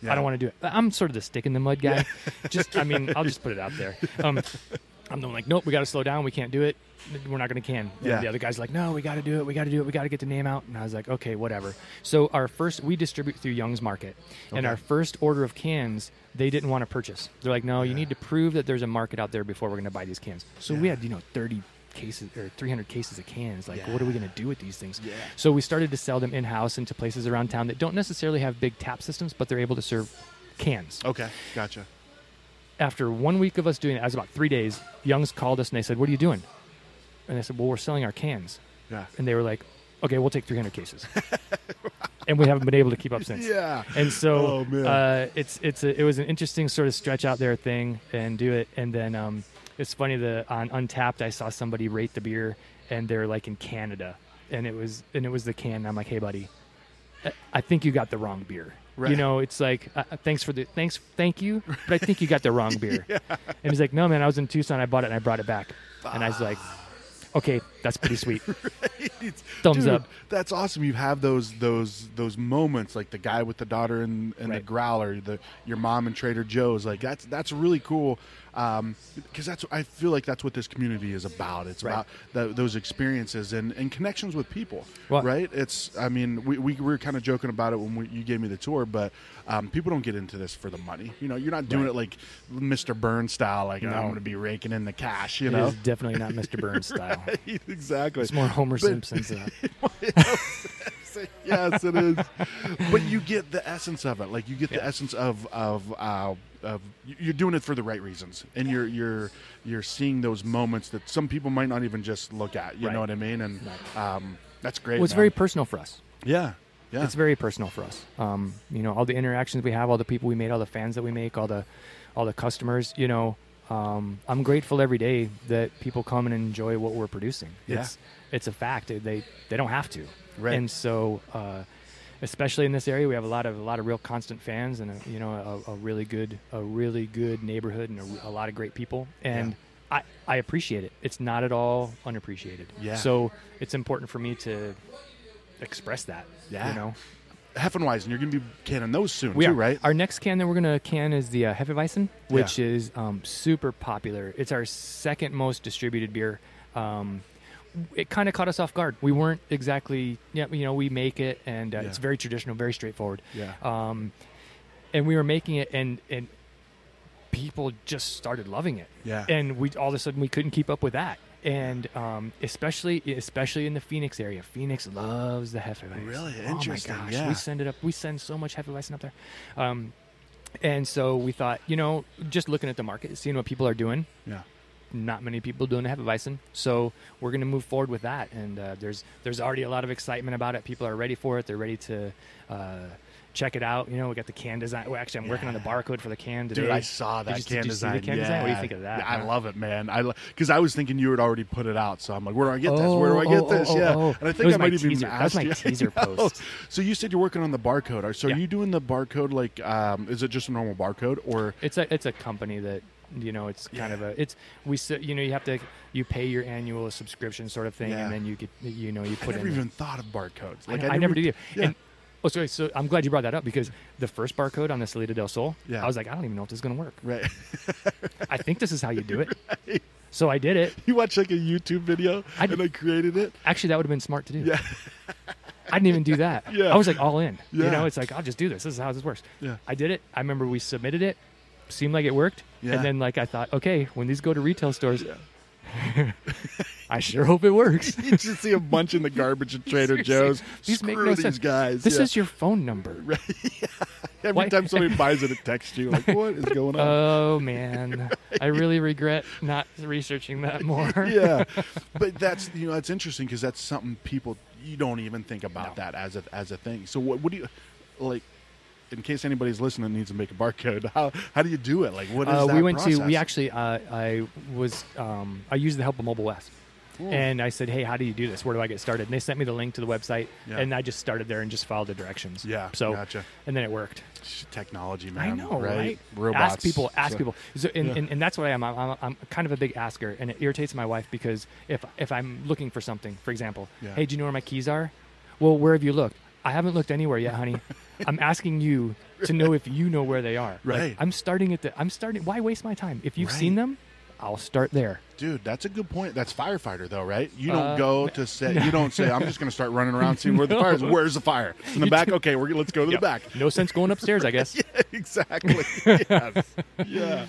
Speaker 2: Yeah.
Speaker 1: I don't want to do it. I'm sort of the stick in the mud guy. just, I mean, I'll just put it out there. Um, I'm the one like, nope, we got to slow down. We can't do it. We're not going to can. And
Speaker 2: Yeah.
Speaker 1: The other guy's like, no, we got to do it. We got to do it. We got to get the name out. And I was like, okay, whatever. So our first, we distribute through Young's Market, and our first order of cans, they didn't want to purchase. They're like, no, you need to prove that there's a market out there before we're going to buy these cans. So we had, you know, 30 cases or 300 cases of cans. Like,
Speaker 2: Yeah.
Speaker 1: what are we going to do with these things?
Speaker 2: Yeah.
Speaker 1: So we started to sell them in house into places around town that don't necessarily have big tap systems, but they're able to serve cans.
Speaker 2: Okay. Gotcha.
Speaker 1: After one week of us doing it, as about three days, Young's called us and they said, "What are you doing?" And I said, "Well, we're selling our cans."
Speaker 2: Yeah.
Speaker 1: And they were like, "Okay, we'll take 300 cases." and we haven't been able to keep up since.
Speaker 2: Yeah.
Speaker 1: And so
Speaker 2: Oh,
Speaker 1: uh, it's it's a, it was an interesting sort of stretch out there thing and do it. And then um, it's funny the on Untappd I saw somebody rate the beer and they're like in Canada and it was and it was the can. And I'm like, hey buddy, I- think you got the wrong beer.
Speaker 2: Right.
Speaker 1: You know, it's like uh, thanks for the thanks, thank you, but I think you got the wrong beer. And he's like, no man, I was in Tucson, I bought it and I brought it back. And I was like, okay, that's pretty sweet. Thumbs
Speaker 2: Dude,
Speaker 1: up.
Speaker 2: That's awesome. You have those those those moments, like the guy with the daughter and, and the growler, the your mom and Trader Joe's. Like that's that's really cool. Because that's I feel like that's what this community is about. It's
Speaker 1: Right.
Speaker 2: about th those experiences and, and connections with people,
Speaker 1: Well-
Speaker 2: right? It's I mean we, we were kind of joking about it when we, you gave me the tour, but um, people don't get into this for the money. You know, you're not doing
Speaker 1: Right.
Speaker 2: it like Mr. Burns style, like
Speaker 1: No.
Speaker 2: I'm going to be raking in the cash. You
Speaker 1: It
Speaker 2: know,
Speaker 1: definitely not Mr. Burns style.
Speaker 2: exactly.
Speaker 1: It's more Homer
Speaker 2: But-
Speaker 1: Simpson's.
Speaker 2: Yes, it is. But you get the essence of it. Like you get the essence of of uh, of you're doing it for the right reasons, and you're you're you're seeing those moments that some people might not even just look at. You
Speaker 1: Right.
Speaker 2: know what I mean? And um, that's great.
Speaker 1: well, it's
Speaker 2: man.
Speaker 1: very personal for us.
Speaker 2: yeah yeah
Speaker 1: It's very personal for us. Um, you know, all the interactions we have, all the people we meet, all the fans that we make, all the all the customers. You know, um, I'm grateful every day that people come and enjoy what we're producing.
Speaker 2: Yeah.
Speaker 1: It's it's a fact. They they don't have to.
Speaker 2: Right.
Speaker 1: And so, uh, especially in this area, we have a lot of a lot of real constant fans, and a, you know, a, a really good a really good neighborhood, and a, a lot of great people. And I I appreciate it. It's not at all unappreciated.
Speaker 2: Yeah.
Speaker 1: So it's important for me to express that.
Speaker 2: Yeah.
Speaker 1: You know.
Speaker 2: Hefeweizen. You're going to be canning those soon
Speaker 1: We
Speaker 2: too,
Speaker 1: are.
Speaker 2: right?
Speaker 1: Our next can that we're going to can is the uh, Hefeweizen, which is um, super popular. It's our second most distributed beer. Um, it kind of caught us off guard. We weren't exactly, yeah, you know, we make it, and uh,
Speaker 2: Yeah.
Speaker 1: it's very traditional, very straightforward.
Speaker 2: Yeah.
Speaker 1: Um, and we were making it, and and people just started loving it.
Speaker 2: Yeah.
Speaker 1: And we all of a sudden we couldn't keep up with that. And um, especially especially in the Phoenix area, Phoenix loves the Hefeweizen.
Speaker 2: Really?
Speaker 1: Oh
Speaker 2: Interesting,
Speaker 1: my gosh,
Speaker 2: yeah.
Speaker 1: we send it up. We send so much Hefeweizen up there. Um, and so we thought, you know, just looking at the market, seeing what people are doing,
Speaker 2: yeah.
Speaker 1: not many people doing the Hefeweizen. So we're going to move forward with that. And uh, there's there's already a lot of excitement about it. People are ready for it. They're ready to uh, check it out. You know, we got the can design. Well, actually, I'm working on the barcode for the can today.
Speaker 2: Dude, I saw
Speaker 1: Did
Speaker 2: that
Speaker 1: you-
Speaker 2: can
Speaker 1: did you see
Speaker 2: design.
Speaker 1: the can
Speaker 2: yeah.
Speaker 1: design? What do you think of that?
Speaker 2: Yeah, I
Speaker 1: huh?
Speaker 2: love it, man. I because I was thinking you had already put it out, so I'm like, where do I get this? Where do I
Speaker 1: Oh,
Speaker 2: get
Speaker 1: oh,
Speaker 2: this?
Speaker 1: oh,
Speaker 2: yeah,
Speaker 1: oh.
Speaker 2: and I think I might even
Speaker 1: teaser. Was
Speaker 2: asked
Speaker 1: my
Speaker 2: you.
Speaker 1: teaser post.
Speaker 2: So you said you're working on the barcode. Are- So
Speaker 1: Yeah.
Speaker 2: are you doing the barcode like? Um, is it just a normal barcode or?
Speaker 1: It's a it's a company that you know it's kind
Speaker 2: Yeah.
Speaker 1: of a it's we you know you have to you pay your annual subscription sort of thing
Speaker 2: Yeah.
Speaker 1: and then you get you know you
Speaker 2: I
Speaker 1: put
Speaker 2: never
Speaker 1: in
Speaker 2: even thought of barcodes. Like
Speaker 1: know- I never did either.
Speaker 2: Yeah.
Speaker 1: And, oh, sorry. So I'm glad you brought that up because the first barcode on the Salida del Sol,
Speaker 2: Yeah.
Speaker 1: I was like, I don't even know if this is going to work.
Speaker 2: right.
Speaker 1: I think this is how you do it. So I did it.
Speaker 2: you watch like a YouTube video
Speaker 1: I
Speaker 2: and
Speaker 1: did-
Speaker 2: I created it.
Speaker 1: Actually, that would have been smart to do.
Speaker 2: Yeah.
Speaker 1: I didn't even do that.
Speaker 2: Yeah.
Speaker 1: I was like all in.
Speaker 2: Yeah.
Speaker 1: You know, it's like I'll just do this. This is how this works.
Speaker 2: Yeah.
Speaker 1: I did it. I remember we submitted it. Seemed like it worked.
Speaker 2: Yeah.
Speaker 1: And then like I thought, okay, when these go to retail stores, I sure hope it works.
Speaker 2: you just see a bunch in the garbage at Trader. Joe's.
Speaker 1: These make
Speaker 2: Screw
Speaker 1: no
Speaker 2: these
Speaker 1: sense.
Speaker 2: guys.
Speaker 1: This
Speaker 2: Yeah.
Speaker 1: is your phone number. right?
Speaker 2: every
Speaker 1: why-
Speaker 2: time somebody buys it, it texts you like, "What is going on?"
Speaker 1: Oh man, I really regret not researching that more.
Speaker 2: yeah, but that's you know that's interesting because that's something people you don't even think about
Speaker 1: No.
Speaker 2: that as a as a thing. So what what do you like? In case anybody's listening needs to make a barcode, how how do you do it? Like what is
Speaker 1: Uh,
Speaker 2: that
Speaker 1: we went
Speaker 2: process?
Speaker 1: to. We actually. Uh, I was. Um, I used the help of Mobile West,
Speaker 2: Cool.
Speaker 1: and I said, "Hey, how do you do this? Where do I get started?" And they sent me the link to the website,
Speaker 2: Yeah.
Speaker 1: and I just started there and just followed the directions.
Speaker 2: Yeah,
Speaker 1: So,
Speaker 2: gotcha.
Speaker 1: and then it worked.
Speaker 2: technology, man.
Speaker 1: I know, right?
Speaker 2: Robots.
Speaker 1: Ask people. Ask
Speaker 2: So-
Speaker 1: people. So, and,
Speaker 2: Yeah.
Speaker 1: and, and that's what I am. I'm, I'm, I'm kind of a big asker, and it irritates my wife because if if I'm looking for something, for example,
Speaker 2: Yeah.
Speaker 1: hey, do you know where my keys are? Well, where have you looked? I haven't looked anywhere yet, honey. I'm asking you to know if you know where they are. Like,
Speaker 2: Right.
Speaker 1: I'm starting at the. I'm starting. Why waste my time? If you've
Speaker 2: Right.
Speaker 1: seen them, I'll start there.
Speaker 2: Dude, that's a good point. That's firefighter though, right? You don't
Speaker 1: Uh,
Speaker 2: go to say you don't say I'm just going to start running around seeing where the fire is. Where's the fire? In the back. Okay, we're let's go to the back.
Speaker 1: No sense going upstairs, I guess.
Speaker 2: Yeah, exactly. yes. Yeah.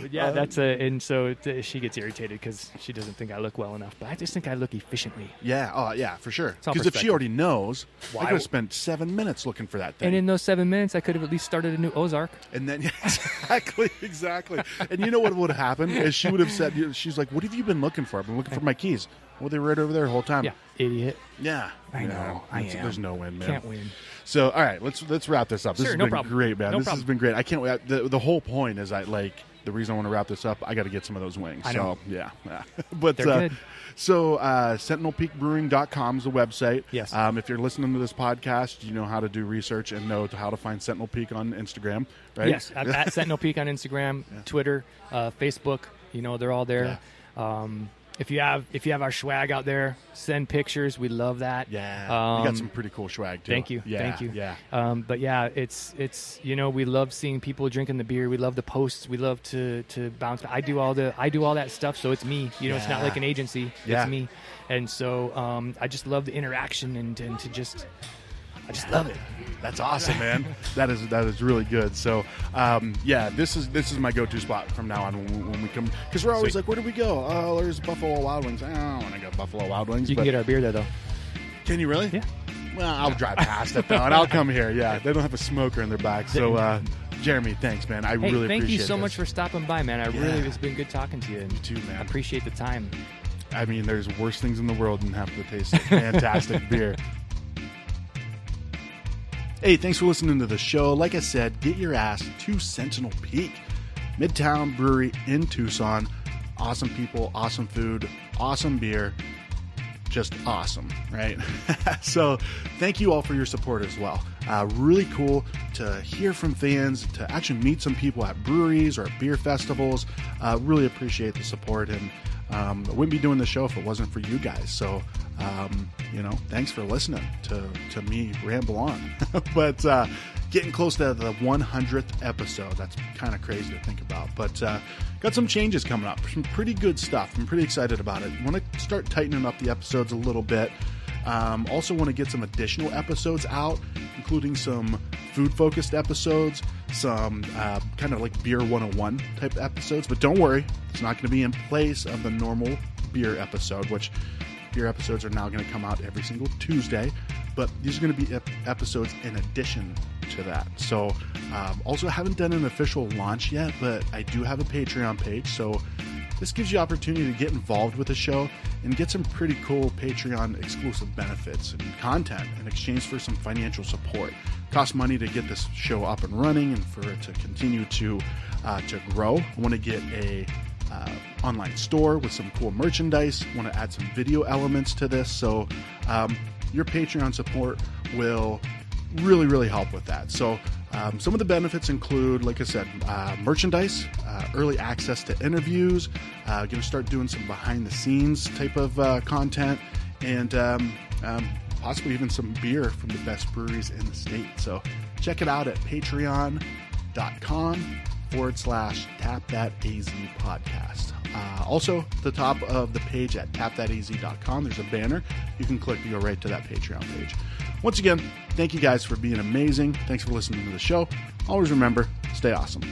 Speaker 1: But yeah,
Speaker 2: Um,
Speaker 1: that's a. And so t- she gets irritated because she doesn't think I look well enough. But I just think I look efficiently.
Speaker 2: Yeah. Oh, yeah, for sure. Because if she already knows, I
Speaker 1: Why-
Speaker 2: could have spent seven minutes looking for that thing.
Speaker 1: And in those seven minutes, I could have at least started a new Ozark.
Speaker 2: And then yeah, exactly, exactly. And you know what would have happened is she would have said, she's like, "What have you been looking for? I've been looking for my keys. Well, they were right over there the whole time.
Speaker 1: Yeah, idiot.
Speaker 2: yeah.
Speaker 1: I know. I am.
Speaker 2: There's no win, man.
Speaker 1: Can't win.
Speaker 2: So, all right, let's let's wrap this up. This
Speaker 1: Sure,
Speaker 2: has
Speaker 1: no
Speaker 2: been
Speaker 1: problem.
Speaker 2: great, man.
Speaker 1: No
Speaker 2: this has
Speaker 1: problem.
Speaker 2: been great. I can't wait. The, the whole point is I like the reason I want to wrap this up. I got to get some of those wings.
Speaker 1: I know.
Speaker 2: So, yeah, yeah. but
Speaker 1: They're
Speaker 2: uh,
Speaker 1: good.
Speaker 2: So, uh, SentinelPeakBrewing.com is the website.
Speaker 1: Yes.
Speaker 2: Um, if you're listening to this podcast, you know how to do research and know how to find Sentinel Peak on Instagram, right?
Speaker 1: Yes, at, at Sentinel Peak on Instagram, Twitter, uh, Facebook. You know, they're all there. Um, if you have if you have our swag out there, send pictures. We love that.
Speaker 2: Yeah.
Speaker 1: Um,
Speaker 2: you got some pretty cool swag too.
Speaker 1: Thank you,
Speaker 2: Yeah,
Speaker 1: thank you.
Speaker 2: Yeah.
Speaker 1: Um, but yeah, it's it's you know we love seeing people drinking the beer. We love the posts. We love to to bounce. I do all the I do all that stuff. So it's me. You know, it's not like an agency.
Speaker 2: Yeah.
Speaker 1: It's me. And so um, I just love the interaction and, and to just I just love it.
Speaker 2: That's awesome, man. that is that is really good. So, um, yeah, this is this is my go-to spot from now on when, we- when we come because we're always
Speaker 1: Sweet.
Speaker 2: like, where do we go? Oh, there's Buffalo Wild Wings. I don't want to go Buffalo Wild Wings.
Speaker 1: You
Speaker 2: but
Speaker 1: can get our beer there though.
Speaker 2: can you really?
Speaker 1: Yeah.
Speaker 2: Well, I'll drive past it though, and I'll come here. Yeah, they don't have a smoker in their back. So, uh, Jeremy, thanks, man. I
Speaker 1: Hey,
Speaker 2: really
Speaker 1: thank you so
Speaker 2: this.
Speaker 1: much for stopping by, man. I
Speaker 2: Yeah.
Speaker 1: really it's been good talking to you. And
Speaker 2: You too, man.
Speaker 1: I appreciate the time.
Speaker 2: I mean, there's worse things in the world than having to taste fantastic beer. Hey, thanks for listening to the show. Like I said, get your ass to Sentinel Peak, Midtown Brewery in Tucson. Awesome people, awesome food, awesome beer. Just awesome, right? so, thank you all for your support as well. Uh, really cool to hear from fans, to actually meet some people at breweries or at beer festivals. Uh, really appreciate the support, and um, I wouldn't be doing the show if it wasn't for you guys. So, um, you know, thanks for listening to, to me ramble on. but uh, getting close to the 100th episode, that's kind of crazy to think about. But uh, got some changes coming up, some pretty good stuff. I'm pretty excited about it. Want to start tightening up the episodes a little bit. Um, also, want to get some additional episodes out, including some food focused episodes, some uh, kind of like beer 101 type episodes. But don't worry, it's not going to be in place of the normal beer episode, which beer episodes are now going to come out every single Tuesday. But these are going to be ep- episodes in addition to that. So, um, also haven't done an official launch yet, but I do have a Patreon page. So, this gives you opportunity to get involved with the show and get some pretty cool Patreon exclusive benefits and content in exchange for some financial support. It costs money to get this show up and running and for it to continue to uh, to grow. I want to get a uh, online store with some cool merchandise. Want to add some video elements to this, so um, your Patreon support will really really help with that. So. Um, some of the benefits include, like I said, uh, merchandise, uh, early access to interviews, uh, going to start doing some behind the scenes type of uh, content, and um, um, possibly even some beer from the best breweries in the state. So check it out at patreon.com forward slash tap that AZ podcast. Uh, also, the top of the page at tapthataz.com, there's a banner. You can click to go right to that Patreon page. Once again, thank you guys for being amazing. Thanks for listening to the show. Always remember, stay awesome.